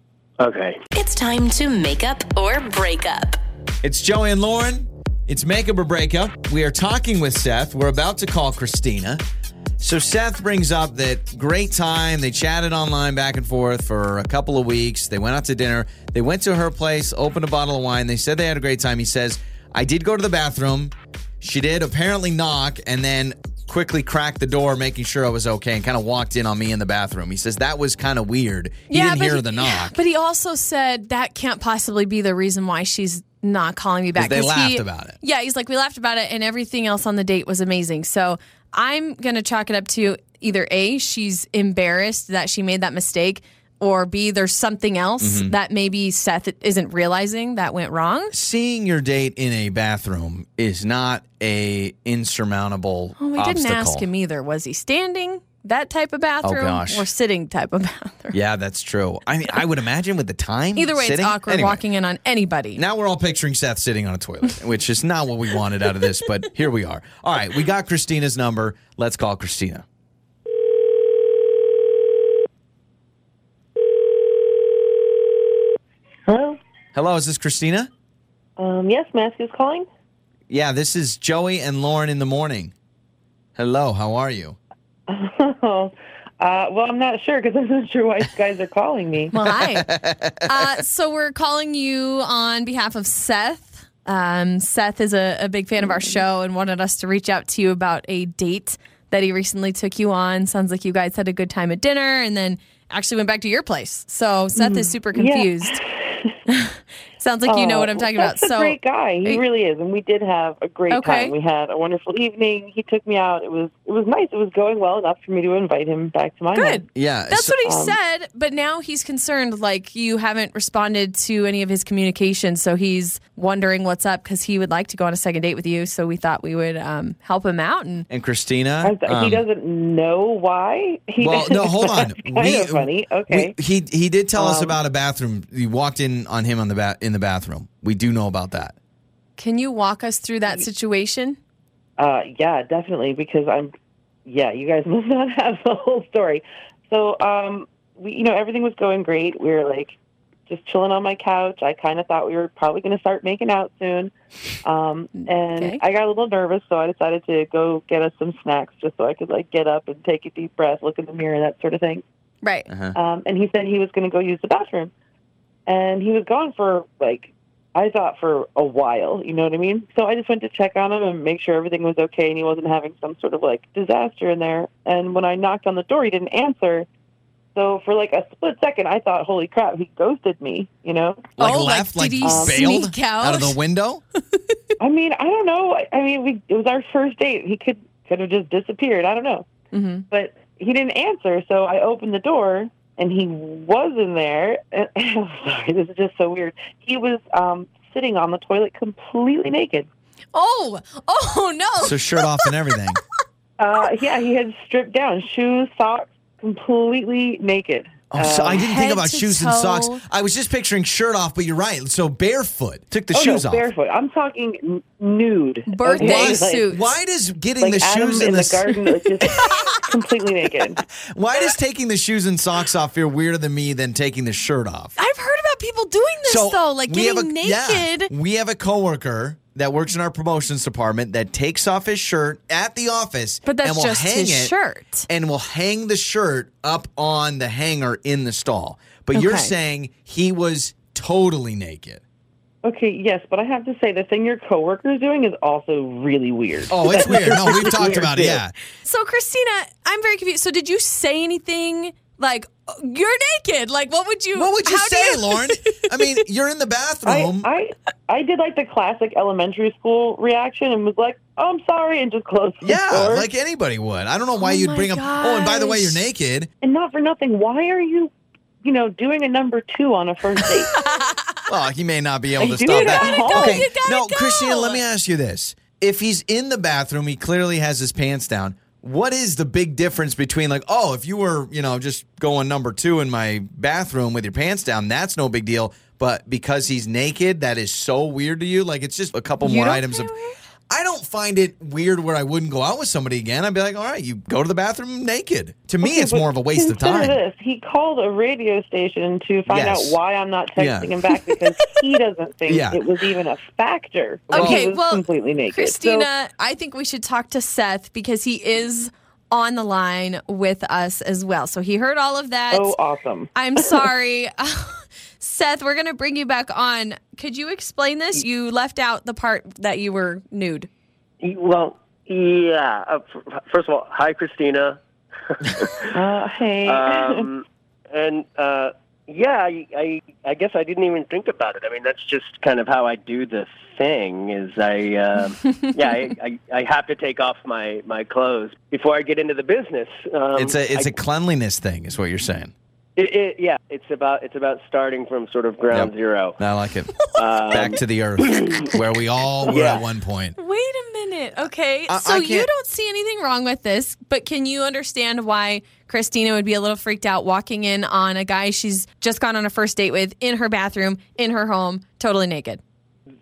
okay. It's time to make up or break up. It's Joey and Lauren. It's make up or break up. We are talking with Seth. We're about to call Christina. So Seth brings up that great time. They chatted online back and forth for a couple of weeks. They went out to dinner. They went to her place, opened a bottle of wine. They said they had a great time. He says, I did go to the bathroom. She did apparently knock and then quickly cracked the door, making sure I was okay, and kind of walked in on me in the bathroom. He says that was kind of weird. He didn't hear he- the knock. But he also said that can't possibly be the reason why she's not calling me back. they laughed he- about it. Yeah, he's like, we laughed about it, and everything else on the date was amazing. So I'm gonna chalk it up to either a she's embarrassed that she made that mistake, or b there's something else Mm-hmm. that maybe Seth isn't realizing that went wrong. seeing your date in a bathroom is not a insurmountable Oh, we obstacle. didn't ask him either. Was he standing that type of bathroom Oh, gosh. or sitting type of (laughs) bathroom? Yeah, that's true. I mean, I would imagine with the time. Either way, sitting- it's awkward Anyway, walking in on anybody. Now we're all picturing Seth sitting on a toilet, (laughs) which is not what we wanted out of this, but here we are. All right, we got Christina's number. Let's call Christina. Hello. Hello, is this Christina? Um, yes, Matthew's calling. Yeah, this is Joey and Lauren in the morning. Hello, how are you? Oh, (laughs) uh, well, I'm not sure because I'm not sure why you guys are calling me. Well, hi. (laughs) uh, so we're calling you on behalf of Seth. Um, Seth is a, a big fan of our show and wanted us to reach out to you about a date that he recently took you on. Sounds like you guys had a good time at dinner and then actually went back to your place. So Seth is super Yeah. (laughs) confused. Sounds like you know Oh, what I'm talking about. Seth's So a great guy. He Hey. really is, and we did have a great Okay. time. We had a wonderful evening. He took me out. It was it was nice. It was going well enough for me to invite him back to my home. good. Yeah, That's so- what he um, said, but now he's concerned like you haven't responded to any of his communications, so he's wondering what's up because he would like to go on a second date with you. So we thought we would um, help him out and and Christina. Th- um, he doesn't know why. He Well, (laughs) no, hold on. That's kind of funny. Okay. we- he he did tell us Um, about a bathroom. You walked in on him on the ba- in the bathroom. We do know about that. Can you walk us through that situation? Uh, yeah, definitely. Because I'm, yeah, you guys (laughs) must not have the whole story. So, um, we, you know, everything was going great. We were like just chilling on my couch. I kind of thought we were probably going to start making out soon. Um, and Okay. I got a little nervous, so I decided to go get us some snacks just so I could like get up and take a deep breath, look in the mirror, that sort of thing. Right. Um, and he said he was going to go use the bathroom. And he was gone for like, I thought for a while, you know what I mean? So I just went to check on him and make sure everything was okay and he wasn't having some sort of like disaster in there. And when I knocked on the door, he didn't answer. So for like a split second, I thought, holy crap, he ghosted me, you know? Like Oh, left, like, did he bailed sneak out? out of the (laughs) window. I mean, I don't know. I- I mean, we, it was our first date. He could, could have just disappeared. I don't know. hmm but he didn't answer. So I opened the door, and he was in there. (laughs) And, I'm sorry, this is just so weird. He was um, sitting on the toilet, completely naked. Oh, oh no! So shirt off and everything. (laughs) Uh, yeah, he had stripped down, shoes, socks, completely naked. Oh, so I Um, didn't think about to shoes and socks. I was just picturing shirt off, but you're right. So barefoot. Took the oh, shoes no, off. barefoot. I'm talking n- nude. Birthday Why, okay? suit. why does getting Like, the like Adam shoes in and the, s- garden, like, just (laughs) completely naked. Why does taking the shoes and socks off feel weirder than me than taking the shirt off? I've heard about people doing this though, like we getting a, naked. Yeah, we have a coworker that works in our promotions department that takes off his shirt at the office, But that's and will just hang his it, shirt. and will hang the shirt up on the hanger in the stall. But you're saying he was totally naked. Okay, yes, but I have to say the thing your coworker is doing is also really weird. Oh, it's (laughs) weird. No, we've talked about it. Yeah. So, Christina, I'm very confused. So, did you say anything like "Oh, you're naked? Like, what would you? What would you say, you- (laughs) Lauren? I mean, you're in the bathroom. I I did like the classic elementary school reaction and was like, "Oh, I'm sorry," and just closed the yeah, door. like anybody would. I don't know why Oh you'd my bring up. Oh, and by the way, you're naked. and not for nothing. Why are you you know, doing a number two on a first date. (laughs) Well, he may not be able to stop that. go, okay, you no, go. Christina, let me ask you this: If he's in the bathroom, he clearly has his pants down. What is the big difference between like, oh, if you were, you know, just going number two in my bathroom with your pants down, that's no big deal. But because he's naked, that is so weird to you. Like it's just a couple You more don't items of. find it weird? I don't find it weird where I wouldn't go out with somebody again. I'd be like, all right, you go to the bathroom naked. To me, it's more of a waste of consider time. This. He called a radio station to find Yes. out why I'm not Yeah. texting him back because he doesn't (laughs) think Yeah. it was even a factor. Well- He Okay, was well, completely naked. So- Christina, I think we should talk to Seth because he is on the line with us as well. So he heard all of that. oh, awesome. I'm (laughs) sorry. (laughs) Seth, we're going to bring you back on. Could you explain this? You left out the part that you were nude. Well, yeah. Uh, first of all, hi, Christina. (laughs) Uh, hey. (laughs) Um, and uh, yeah, I, I I guess I didn't even think about it. I mean, that's just kind of how I do the thing. Is I uh, (laughs) yeah I, I I have to take off my my clothes before I get into the business. Um, It's a it's I- a cleanliness thing, is what you're saying. It, it, yeah. It's about it's about starting from sort of ground Yep. zero. I like it. (laughs) Um, Back to the earth, (laughs) where we all were Yeah. at one point. Wait a minute. Okay. I- so I you don't see anything wrong with this, but can you understand why Christina would be a little freaked out walking in on a guy she's just gone on a first date with in her bathroom, in her home, totally naked?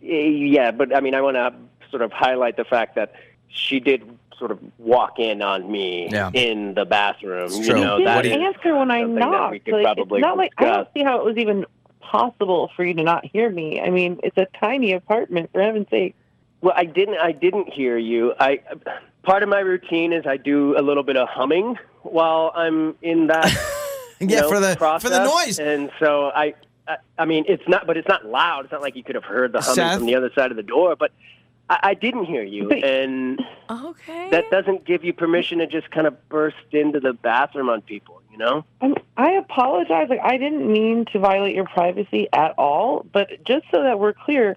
Yeah, but I mean, I want to sort of highlight the fact that she did sort of walk in on me Yeah. in the bathroom. It's you true. know, didn't that What do is you- answer when I something that we knocked. Like, probably it's not like I don't see how it was even possible for you to not hear me. I mean, it's a tiny apartment, for heaven's sake. Well, I didn't. I didn't hear you. I part of my routine is I do a little bit of humming while I'm in that. (laughs) you Yeah, know, for the process. for the noise. And so I, I, I mean, it's not, but it's not loud. It's not like you could have heard the humming Seth? from the other side of the door. But I, I didn't hear you, But- and Okay. that doesn't give you permission to just kind of burst into the bathroom on people. You know? I'm, I apologize. Like, I didn't mean to violate your privacy at all. But just so that we're clear,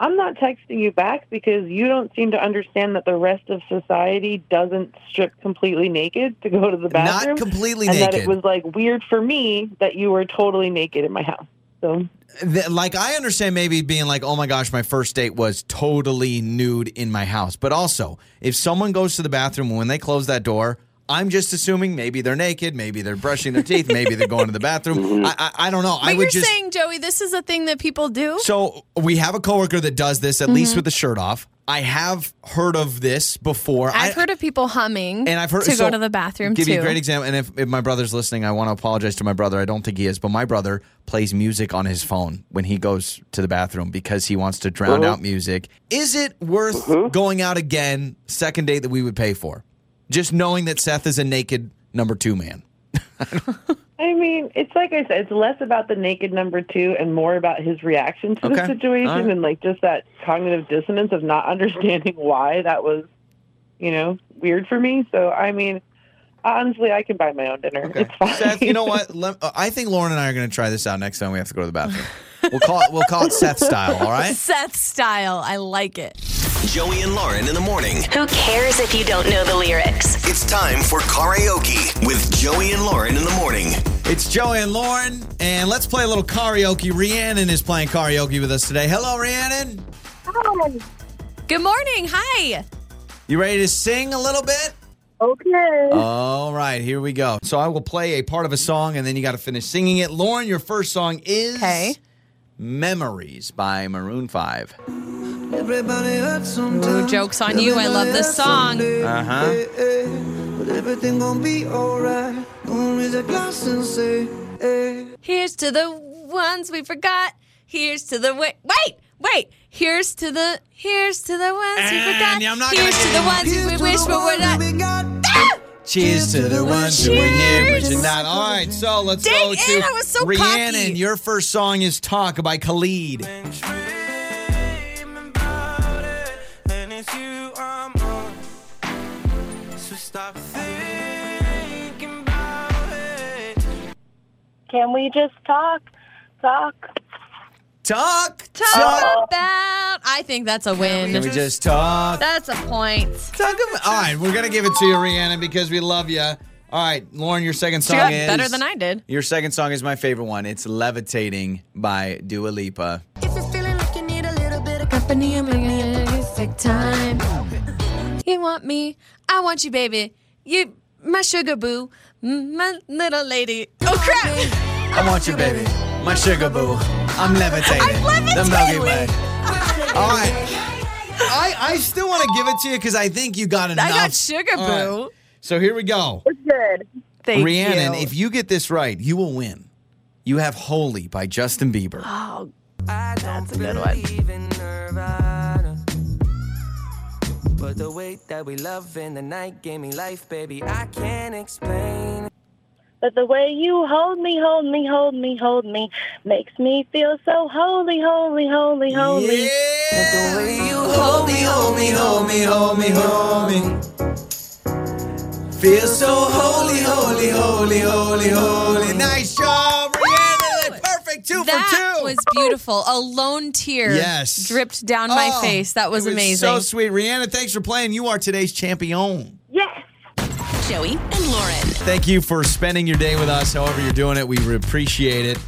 I'm not texting you back because you don't seem to understand that the rest of society doesn't strip completely naked to go to the bathroom. Not completely naked. and naked. that it was like weird for me that you were totally naked in my house. So Th- like I understand maybe being like, oh my gosh, my first date was totally nude in my house. But also, if someone goes to the bathroom when they close that door, I'm just assuming maybe they're naked, maybe they're brushing their teeth, maybe they're going to the bathroom. I, I, I don't know. but I you're would just. saying, Joey, this is a thing that people do? So we have a coworker that does this at Mm-hmm. least with the shirt off. I have heard of this before. I've I, heard of people humming and I've heard to so, go to the bathroom Give too. you a great example. And if, if my brother's listening, I want to apologize to my brother. I don't think he is, but my brother plays music on his phone when he goes to the bathroom because he wants to drown Uh-huh. out music. Is it worth going out again? Second date that we would pay for, just knowing that Seth is a naked number two man. (laughs) I mean, it's like I said, it's less about the naked number two and more about his reaction to Okay. the situation All right. and like just that cognitive dissonance of not (laughs) understanding why that was, you know, weird for me. So I mean, honestly, I can buy my own dinner. It's fine. Seth, you know what? (laughs) Lem- uh, I think Lauren and I are going to try this out next time we have to go to the bathroom. We'll call it. We'll call it Seth style. All right. Seth style. I like it. Joey and Lauren in the morning. Who cares if you don't know the lyrics? It's time for karaoke with Joey and Lauren in the morning. It's Joey and Lauren, and let's play a little karaoke. Rhiannon is playing karaoke with us today. Hello, Rhiannon. Hi. Good morning. Hi. You ready to sing a little bit? okay. All right, here we go. So I will play a part of a song, and then you got to finish singing it. Lauren, your first song is Okay. "Memories" by Maroon Five. Ooh, joke's on you. I love this song. Uh huh. Everything gonna be alright. Gonna raise a glass and say, hey. Here's to the ones we forgot. Here's to the wait. Wait, wait. Here's to the. Here's to the ones we And forgot. I'm not Here's to the ones Here's we wish the we were not. we. Cheers to the ones who were here, but you're not. All right, so let's Dang go it, to I was so Rhiannon. cocky. Your first song is "Talk" by Khalid. Can we just talk? Talk. Talk, Talk about. I think that's a win. Can we just talk? That's a point. Talk about. All right, we're gonna give it to you, Rhiannon, because we love you. All right, Lauren, your second She song got is better than I did. Your second song is my favorite one. It's "Levitating" by Dua Lipa. If you're feeling like you need a little bit of Company, I'm making perfect time. You want me? I want you, baby. You, my sugar boo, my little lady. Oh crap! I want you, baby, my sugar boo. I'm levitating. I'm The Milky Way. levitating. (laughs) All right. I, I still want to give it to you because I think you got enough. I got sugar All right. boo. So here we go. It's Good. Thank Rhiannon, you. if you get this right, you will win. You have Holy by Justin Bieber. oh, That's a good one. But the way that we love in the night gave me life, baby. I can't explain. But the way you hold me, hold me, hold me, hold me, makes me feel so holy, holy, holy, holy. Yeah. The way you Hold me, hold me, hold me, hold me, hold me. Feel so holy, holy, holy, holy, holy. Nice job, Rhiannon. Perfect. Two that for two. was beautiful. A lone tear Yes. dripped down my Oh, face. That was, it amazing. So sweet. Rhiannon, thanks for playing. You are today's champion. Yes. Joey and Lauren. Thank you for spending your day with us, however you're doing it. We appreciate it.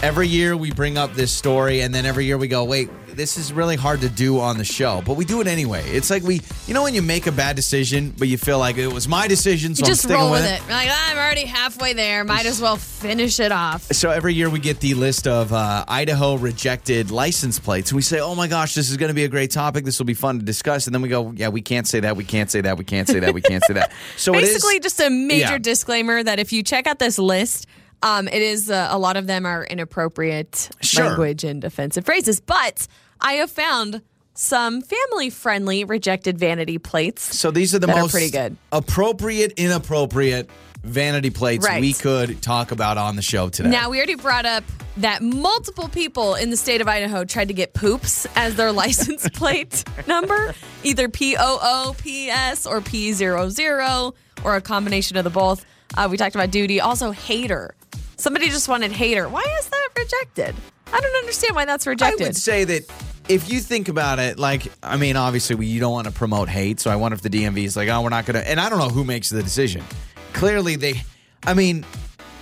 Every year we bring up this story, and then every year we go, wait, this is really hard to do on the show, but we do it anyway. It's like we, you know, when you make a bad decision, but you feel like it was my decision, so you I'm just sticking roll with it. You're like, I'm already halfway there. Might as well finish it off. So every year we get the list of uh, Idaho rejected license plates, and we say, "Oh my gosh, this is going to be a great topic. This will be fun to discuss." And then we go, "Yeah, we can't say that. We can't say that. We can't say that. We can't say that." (laughs) So it is- Basically, just a major Yeah. disclaimer that if you check out this list, um, it is uh, a lot of them are inappropriate Sure. language and offensive phrases. But I have found some family-friendly rejected vanity plates. So these are the most pretty good. appropriate, inappropriate vanity plates Right. we could talk about on the show today. Now, we already brought up that multiple people in the state of Idaho tried to get poops as their (laughs) license plate number, either P O O P S or P00 or a combination of the both. Uh, we talked about duty. Also, hater. Somebody just wanted hater. Why is that rejected? I don't understand why that's rejected. I would say that if you think about it, like, I mean, obviously, we, you don't want to promote hate. So I wonder if the DMV is like, oh, we're not going to. And I don't know who makes the decision. Clearly, they, I mean,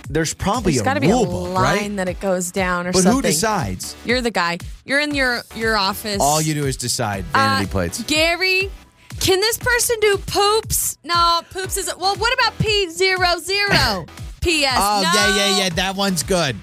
there's probably There's a be a line right? that it goes down or But something. who decides? You're the guy. You're in your your office. All you do is decide vanity Uh, plates. Gary, can this person do poops? No, poops isn't. Well, what about P zero zero? (laughs) P.S. Oh, no. yeah, yeah, yeah. That one's good.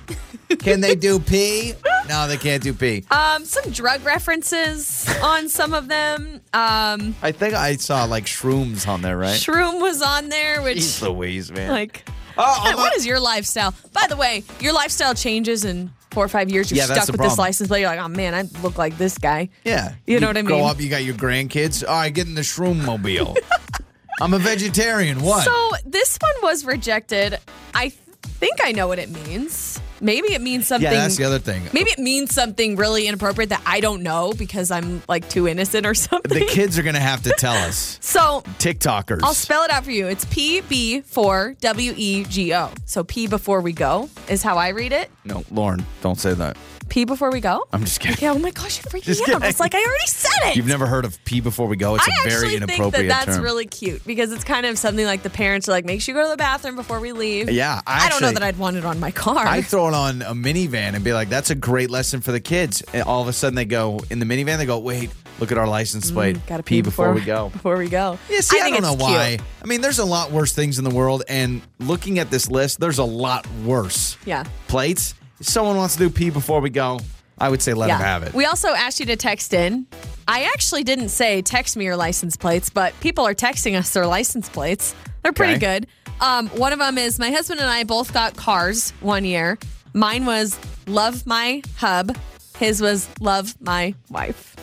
Can they do P? No, they can't do P. Um, some drug references on some of them. Um, I think I saw like shrooms on there, right? Shroom was on there, which Jeez Louise, man. like, oh, I'm what not- is your lifestyle? By the way, your lifestyle changes in four or five years. You're Yeah, that's stuck the with this problem. license plate. You're like, oh man, I look like this guy. yeah. You know what I Go mean? up, you got your grandkids. All right, get in the shroom mobile. (laughs) I'm a vegetarian. What? So this one was rejected. I think I know what it means. Maybe it means something. yeah, that's the other thing. Maybe it means something really inappropriate that I don't know because I'm like too innocent or (laughs) something. The kids are going to have to tell us. (laughs) So TikTokers. I'll spell it out for you. It's P B 4 W E G O. So P before we go is how I read it. no, Lauren, don't say that. P before we go. I'm just kidding. Okay. Oh my gosh, you're freaking Just me out. Kidding. like, I already said it. You've never heard of P before we go? It's I a very actually think that inappropriate that's term. really cute because it's kind of something like the parents are like, make sure you go to the bathroom before we leave. Yeah, I I, don't know that I'd want it on my car. I throw it on a minivan and be like, "That's a great lesson for the kids." And all of a sudden, they go in the minivan. They go, "Wait, look at our license mm, plate. Got to pee before, we go." (laughs) Before we go. Yeah, see, I, think don't know it's why. I mean, there's a lot worse things in the world, and looking at this list, there's a lot worse Yeah. plates. If someone wants to do pee before we go, I would say let yeah. them have it. We also asked you to text in. I actually didn't say text me your license plates, but people are texting us their license plates. They're pretty Okay. good. Um, one of them is my husband and I both got cars one year. Mine was love my hub. His was love my wife.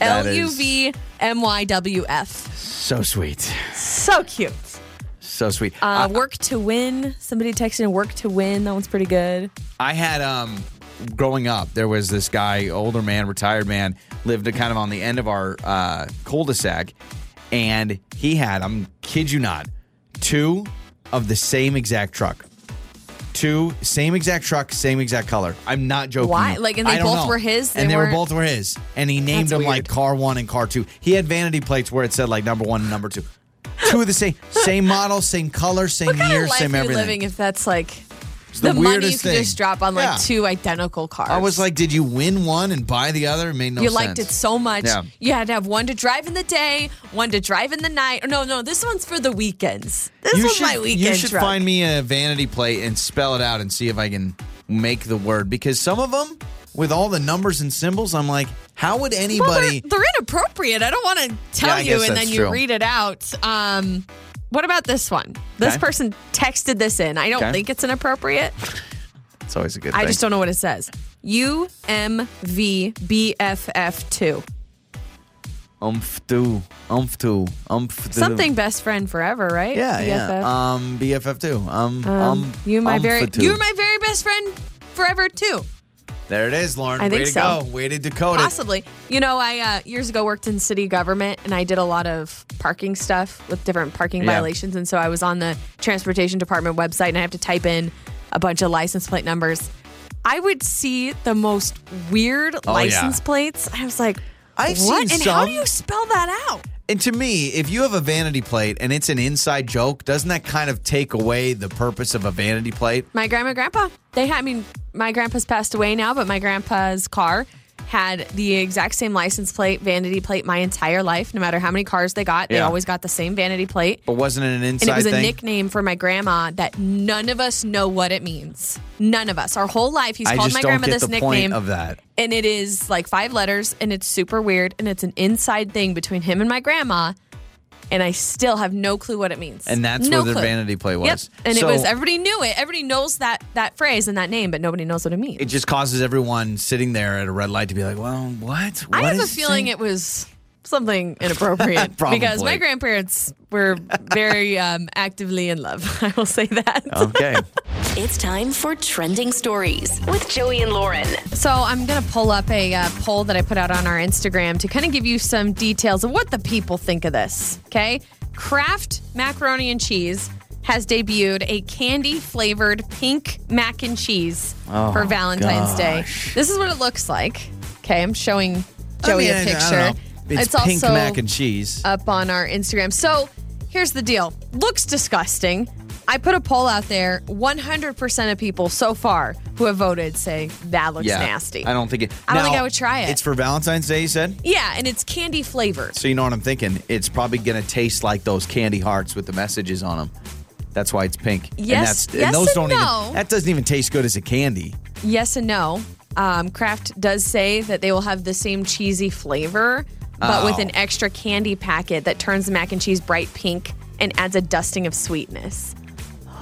L U V M Y W F. so sweet, So cute. So sweet. Uh, work to win. Somebody texted in work to win. That one's pretty good. I had um growing up, there was this guy, older man, retired man, lived kind of on the end of our uh, cul-de-sac, and he had, I'm kid you not, two of the same exact truck. Two same exact truck, same exact color. I'm not joking. Why? you. Like, and they both know. were his? and They they were weren't- both were his. And he named That's them like car one and car two. He had vanity plates where it said like number one and number two. Two of the same, same model, same color, same what kind year, of life same are you everything. living if that's like It's the, the money you weirdest could thing. just drop on like Yeah. two identical cars? I was like, did you win one and buy the other? It made no you sense. liked it so much. Yeah. You had to have one to drive in the day, one to drive in the night. No, no, this one's for the weekends. This should, my weekend You should truck. find me a vanity plate and spell it out and see if I can make the word because some of them with all the numbers and symbols, I'm like, how would Well, anybody? they're, they're inappropriate. I don't want to tell Yeah, you and then you true. read it out. Um, what about this one? This Okay. person texted this in. I don't Okay. think it's inappropriate. (laughs) it's always a good I thing. just don't know what it says. UMVBFF2. Umph do, umph do, umph do. Something best friend forever, right? Yeah, BFF. yeah. Um, BFF too. Um, Um, um, you my very you're my very best friend forever too. There it is, Lauren. I Way think to so. go. Way to decode it. Possibly. You know, I uh, years ago worked in city government and I did a lot of parking stuff with different parking Yeah. violations. And so I was on the transportation department website and I have to type in a bunch of license plate numbers. I would see the most weird Oh, license yeah. plates. I was like, I've what? seen and how some- do you spell that out? And to me, if you have a vanity plate and it's an inside joke, doesn't that kind of take away the purpose of a vanity plate? My grandma grandpa, they had, I mean, my grandpa's passed away now, but my grandpa's car had the exact same license plate, vanity plate my entire life. No matter how many cars they got, they Yeah. always got the same vanity plate. But wasn't it an inside And it was a nickname for my grandma that none of us know what it means. None of us. Our whole life, he's I called my grandma get this the nickname. point of that. and it is like five letters, and it's super weird, and it's an inside thing between him and my grandma. And I still have no clue what it means. And that's no where their clue. vanity play was. Yep. And So- it was everybody knew it. Everybody knows that that phrase and that name, but nobody knows what it means. It just causes everyone sitting there at a red light to be like, well, what? I What have a feeling saying? it was something inappropriate (laughs) because my grandparents were very um, actively in love. (laughs) I will say that. Okay. (laughs) It's time for trending stories with Joey and Lauren. So I'm going to pull up a uh, poll that I put out on our Instagram to kind of give you some details of what the people think of this. Okay. Kraft macaroni and cheese has debuted a candy flavored pink mac and cheese Oh, for Valentine's Day. This is what it looks like. Okay. I'm showing I Joey mean, a I- I don't picture. Know. It's, pink also mac and cheese. up on our Instagram. So here's the deal looks disgusting. I put a poll out there. 100% of people so far who have voted say that looks yeah. nasty. I don't think it. I don't think I would try it. It's for Valentine's Day, you said? Yeah, and it's candy flavored. So you know what I'm thinking? It's probably going to taste like those candy hearts with the messages on them. That's why it's pink. Yes- and that's, yes and those and don't no. even that doesn't even taste good as a candy. Yes and no. Um, Kraft does say that they will have the same cheesy flavor, but with Oh. an extra candy packet that turns the mac and cheese bright pink and adds a dusting of sweetness.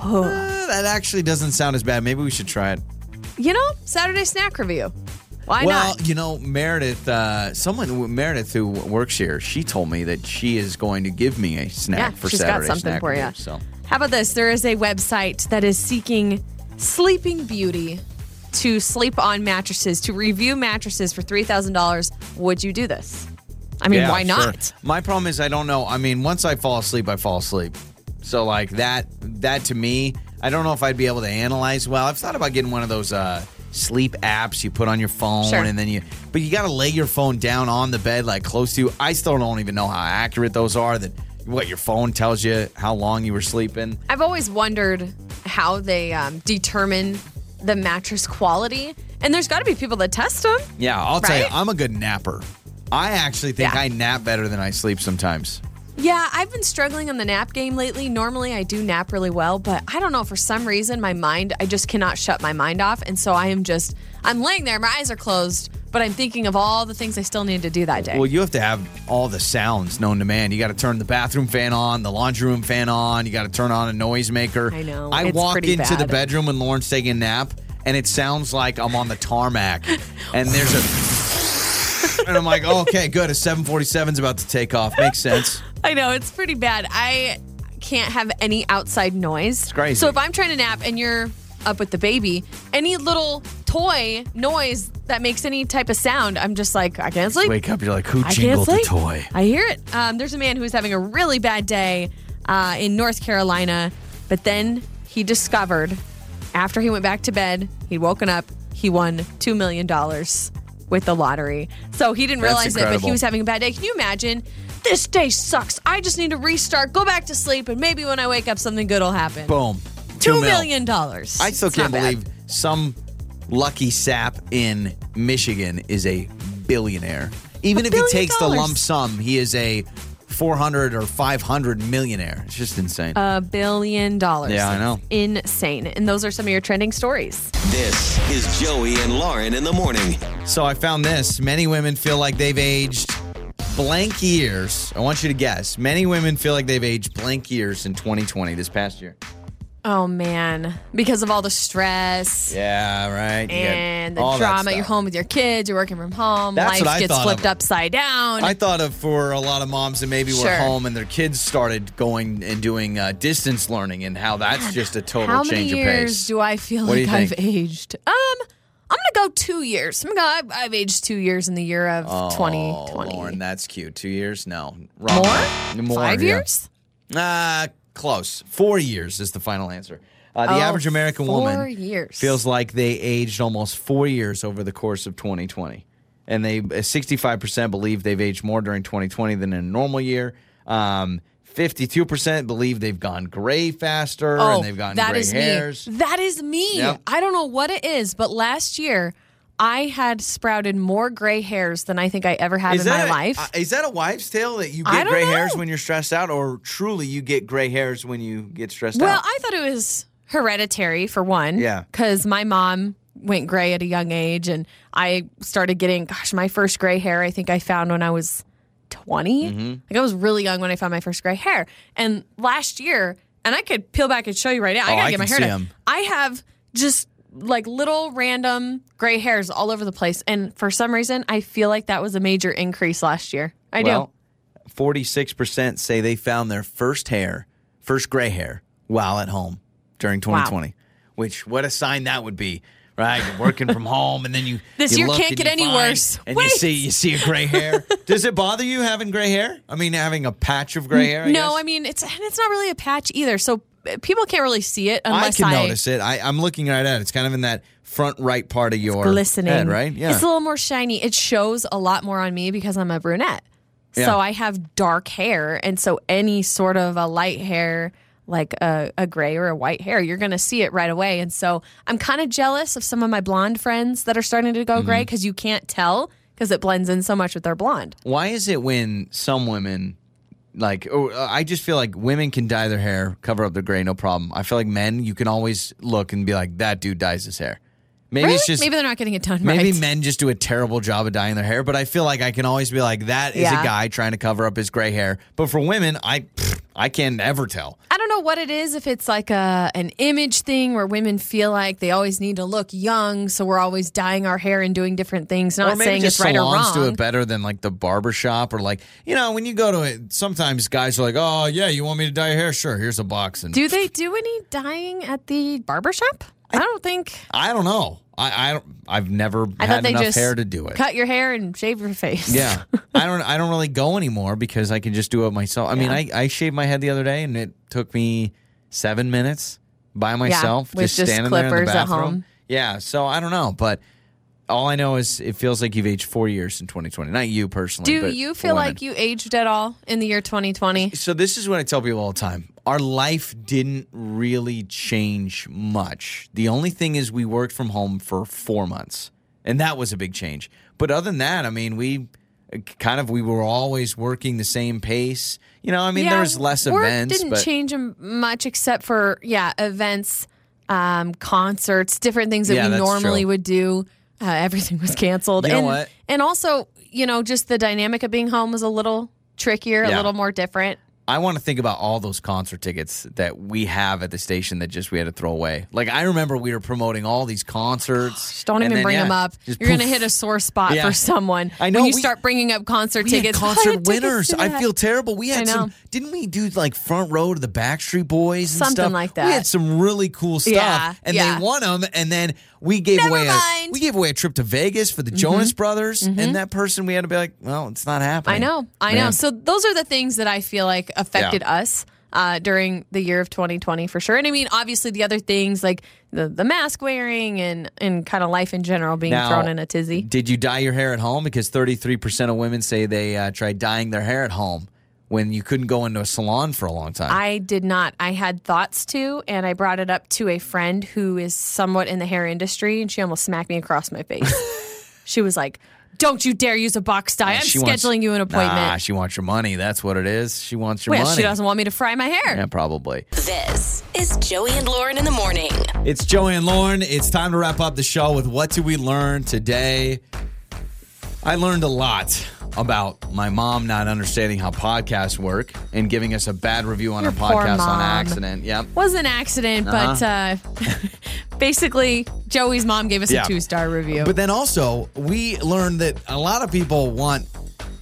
Uh, that actually doesn't sound as bad. Maybe we should try it. You know, Saturday snack review. Why not? well, not? you know, Meredith, uh, someone Meredith who works here, she told me that she is going to give me a snack Yeah, for she's got Saturday something snack for review. So How about this? There is a website that is seeking Sleeping Beauty to sleep on mattresses, to review mattresses for $3,000. Would you do this? I mean, Yeah, why sure. not? My problem is I don't know. I mean, once I fall asleep, I fall asleep. So like that that to me, I don't know if I'd be able to analyze well. I've thought about getting one of those uh sleep apps you put on your phone Sure. and then you but you got to lay your phone down on the bed like close to you. I still don't even know how accurate those are that what your phone tells you how long you were sleeping. I've always wondered how they um, determine the mattress quality. And there's got to be people that test them. Yeah, I'll tell you, Right? I'm a good napper. I actually think Yeah. I nap better than I sleep sometimes. Yeah, I've been struggling on the nap game lately. Normally, I do nap really well, but I don't know. For some reason, my mind, I just cannot shut my mind off. And so I am just, I'm laying there, my eyes are closed, but I'm thinking of all the things I still need to do that day. Well, you have to have all the sounds known to man. You got to turn the bathroom fan on, the laundry room fan on. You got to turn on a noisemaker. I know. I It's walk pretty into the bad. bedroom when Lauren's taking a nap, and it sounds like I'm on the tarmac, (laughs) and there's a, and I'm like, oh, okay, good. A 747's about to take off. Makes sense. I know it's pretty bad. I can't have any outside noise. It's crazy. So if I'm trying to nap and you're up with the baby, any little toy noise that makes any type of sound, I'm just like, I can't sleep. Wake up, you're like, who I jingled the toy? I hear it. Um, there's a man who's having a really bad day uh, in North Carolina, but then he discovered after he went back to bed, he'd woken up, he won $2 million with the lottery. So he didn't That's realize it, but incredible. he was having a bad day. Can you imagine this day sucks. I just need to restart, go back to sleep, and maybe when I wake up, something good will happen. Boom. Two mil. million dollars. I still It's can't not bad. believe some lucky sap in Michigan is a billionaire. Even A if he billion takes the dollars. lump sum, he is a 400 or 500 millionaire. It's just insane. A billion dollars. Yeah, I know. Insane. And those are some of your trending stories. This is Joey and Lauren in the morning. So I found this. Many women feel like they've aged blank years. I want you to guess. Many women feel like they've aged blank years in 2020, this past year. Oh man, because of all the stress Yeah, right. You and the drama. You're home with your kids. You're working from home. That's Life gets flipped of. upside down. I thought of for a lot of moms that maybe were home and their kids started going and doing uh, distance learning and how that's just a total How many change of years pace. do I feel What like I've aged? Um, I'm gonna go two years. I'm gonna. I've, I've aged two years in the year of Oh, 2020. Lauren, that's cute. Two years? No. Wrong. More? More, Five yeah. years? Uh, close. Four years is the final answer. Uh, the Oh, average American woman years. feels like they aged almost four years over the course of 2020. And they uh, 65% believe they've aged more during 2020 than in a normal year. Um, 52% believe they've gone gray faster Oh, and they've gotten that gray is hairs. me. That is me. Yep. I don't know what it is, but last year I had sprouted more gray hairs than I think I ever have in my a, life. uh, is that a wives' tale that you get gray hairs when you're stressed out, or truly you get gray hairs when you get stressed well, out? Well, I thought it was hereditary for one. Yeah. Because my mom went gray at a young age, and I started getting, gosh, my first gray hair. I think I found when I was 20. Mm-hmm. Like I was really young when I found my first gray hair. And last year, and I could peel back and show you right now. Oh, I gotta I get my hair done. I have just like little random gray hairs all over the place. And for some reason, I feel like that was a major increase last year. I well, do. 46% say they found their first hair, first gray hair, while at home during 2020. Which, what a sign that would be, right? You're working from (laughs) home, and then you This you year can't get any worse. And Wait. you see you see a gray hair. (laughs) Does it bother you having gray hair? I mean, having a patch of gray hair. I no, guess? I mean it's and it's not really a patch either. So people can't really see it I unless can notice it. I, I'm looking right at it. It's kind of in that front right part of your glistening, head, right? Yeah. It's a little more shiny. It shows a lot more on me because I'm a brunette. Yeah. So I have dark hair, and so any sort of a light hair, like a, a gray or a white hair, you're going to see it right away. And so I'm kind of jealous of some of my blonde friends that are starting to go Mm-hmm. gray because you can't tell because it blends in so much with their blonde. Why is it when some women, like, or, uh, I just feel like women can dye their hair, cover up their gray, no problem. I feel like men, you can always look and be like, that dude dyes his hair. Maybe Really? it's just maybe they're not getting it done maybe right. men just do a terrible job of dyeing their hair, but I feel like I can always be like, that is Yeah. a guy trying to cover up his gray hair. But for women, I pfft, I can never tell. I don't know what it is. If it's like a an image thing where women feel like they always need to look young, so we're always dyeing our hair and doing different things. Not saying it's right or salons do it better than like the barber shop or like you know when you go to it. Sometimes guys are like, "Oh yeah, you want me to dye your hair? Sure, here's a box." And Do they do any dyeing at the barber shop? I don't think. I don't know. I I don't. I've never I had enough hair to do it. cut your hair and shave your face. Yeah, (laughs) I don't. I don't really go anymore because I can just do it myself. I mean, I I shaved my head the other day and it took me seven minutes by myself, with just, just standing there in the clippers at bathroom. home. Yeah, so I don't know, but all I know is it feels like you've aged four years in 2020. Not you personally. Do you feel women. like you aged at all in the year 2020? So this is what I tell people all the time. Our life didn't really change much. The only thing is we worked from home for 4 months. And that was a big change. But other than that, I mean, we uh, kind of we were always working the same pace. You know, I mean, there was less work events, didn't but change much except for yeah events, um, concerts, different things that Yeah, we normally true. would do. Uh, (laughs) everything was canceled. You know and, what? And also, you know, just the dynamic of being home was a little trickier, a little more different. I want to think about all those concert tickets that we have at the station that just we had to throw away. Like I remember we were promoting all these concerts. Just (sighs) don't even then, bring yeah, them up. You're going to hit a sore spot Yeah. for someone. I know, When you we- start bringing up concert tickets. (laughs) Concert tickets winners. I feel terrible. We had some. Didn't we do like front row to the Backstreet Boys and Something stuff? like that? We had some really cool stuff, Yeah, and they won them. And then we gave Never away a we gave away a trip to Vegas for the Jonas Brothers, and that person we had to be like, well, it's not happening. Mm-hmm. I know, I Man. know. So those are the things that I feel like affected us uh, during the year of 2020 for sure. And I mean, obviously, the other things like the the mask wearing and and kind of life in general being Now, thrown in a tizzy. Did you dye your hair at home? Because thirty three percent of women say they uh, tried dyeing their hair at home, when you couldn't go into a salon for a long time. I did not. I had thoughts to, and I brought it up to a friend who is somewhat in the hair industry, and she almost smacked me across my face. (laughs) she was like, "Don't you dare use a box dye! I'm scheduling wants- you an appointment." Nah, she wants your money. That's what it is. She wants your money. well, money. she doesn't want me to fry my hair. Yeah, probably. This is Joey and Lauren in the morning. It's Joey and Lauren. It's time to wrap up the show with what did we learn today? I learned a lot about my mom not understanding how podcasts work and giving us a bad review on Your our podcast on accident. Yep. Was an accident, but uh, (laughs) basically, Joey's mom gave us Yeah. a two star review. But then also, we learned that a lot of people want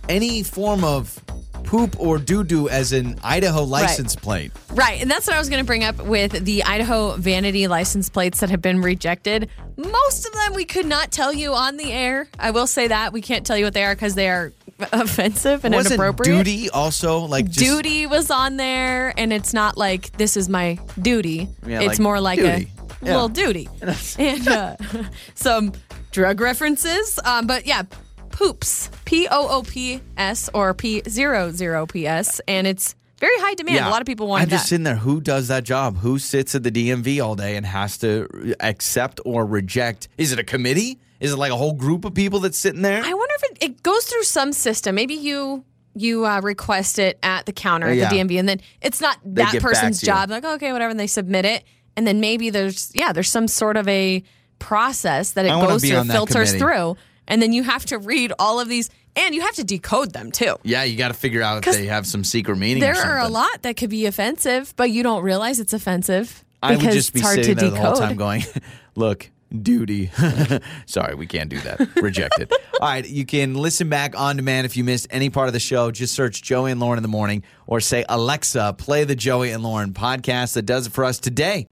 any form of poop or doo doo as an Idaho license plate. Right. And that's what I was going to bring up with the Idaho vanity license plates that have been rejected. Most of them we could not tell you on the air. I will say that. We can't tell you what they are because they are (laughs) offensive and Wasn't inappropriate. duty also like just, duty was on there, and it's not like this is my duty. Yeah, it's like more like duty. a Yeah. little duty. (laughs) and uh, (laughs) some drug references. Um, but yeah, poops. P O O P S or P zero zero P S. And it's very high demand. A lot of people want I'm that. just sitting there. Who does that job? Who sits at the DMV all day and has to accept or reject? Is it a committee? Is it like a whole group of people that's sitting there? I wonder if it, it goes through some system. Maybe you you uh, request it at the counter at Yeah. the DMV, and then it's not They that person's job. Like okay, whatever, and they submit it, and then maybe there's yeah, there's some sort of a process that it I goes through, filters committee. through, and then you have to read all of these, and you have to decode them too. yeah, you got to figure out if they have some secret meaning. There are a lot that could be offensive, but you don't realize it's offensive I would just be it's hard sitting to there decode. the whole time going, (laughs) "Look, duty." (laughs) Sorry, we can't do that. Rejected. (laughs) All right, you can listen back on demand if you missed any part of the show. Just search Joey and Lauren in the morning, or say Alexa, play the Joey and Lauren podcast. That does it for us today.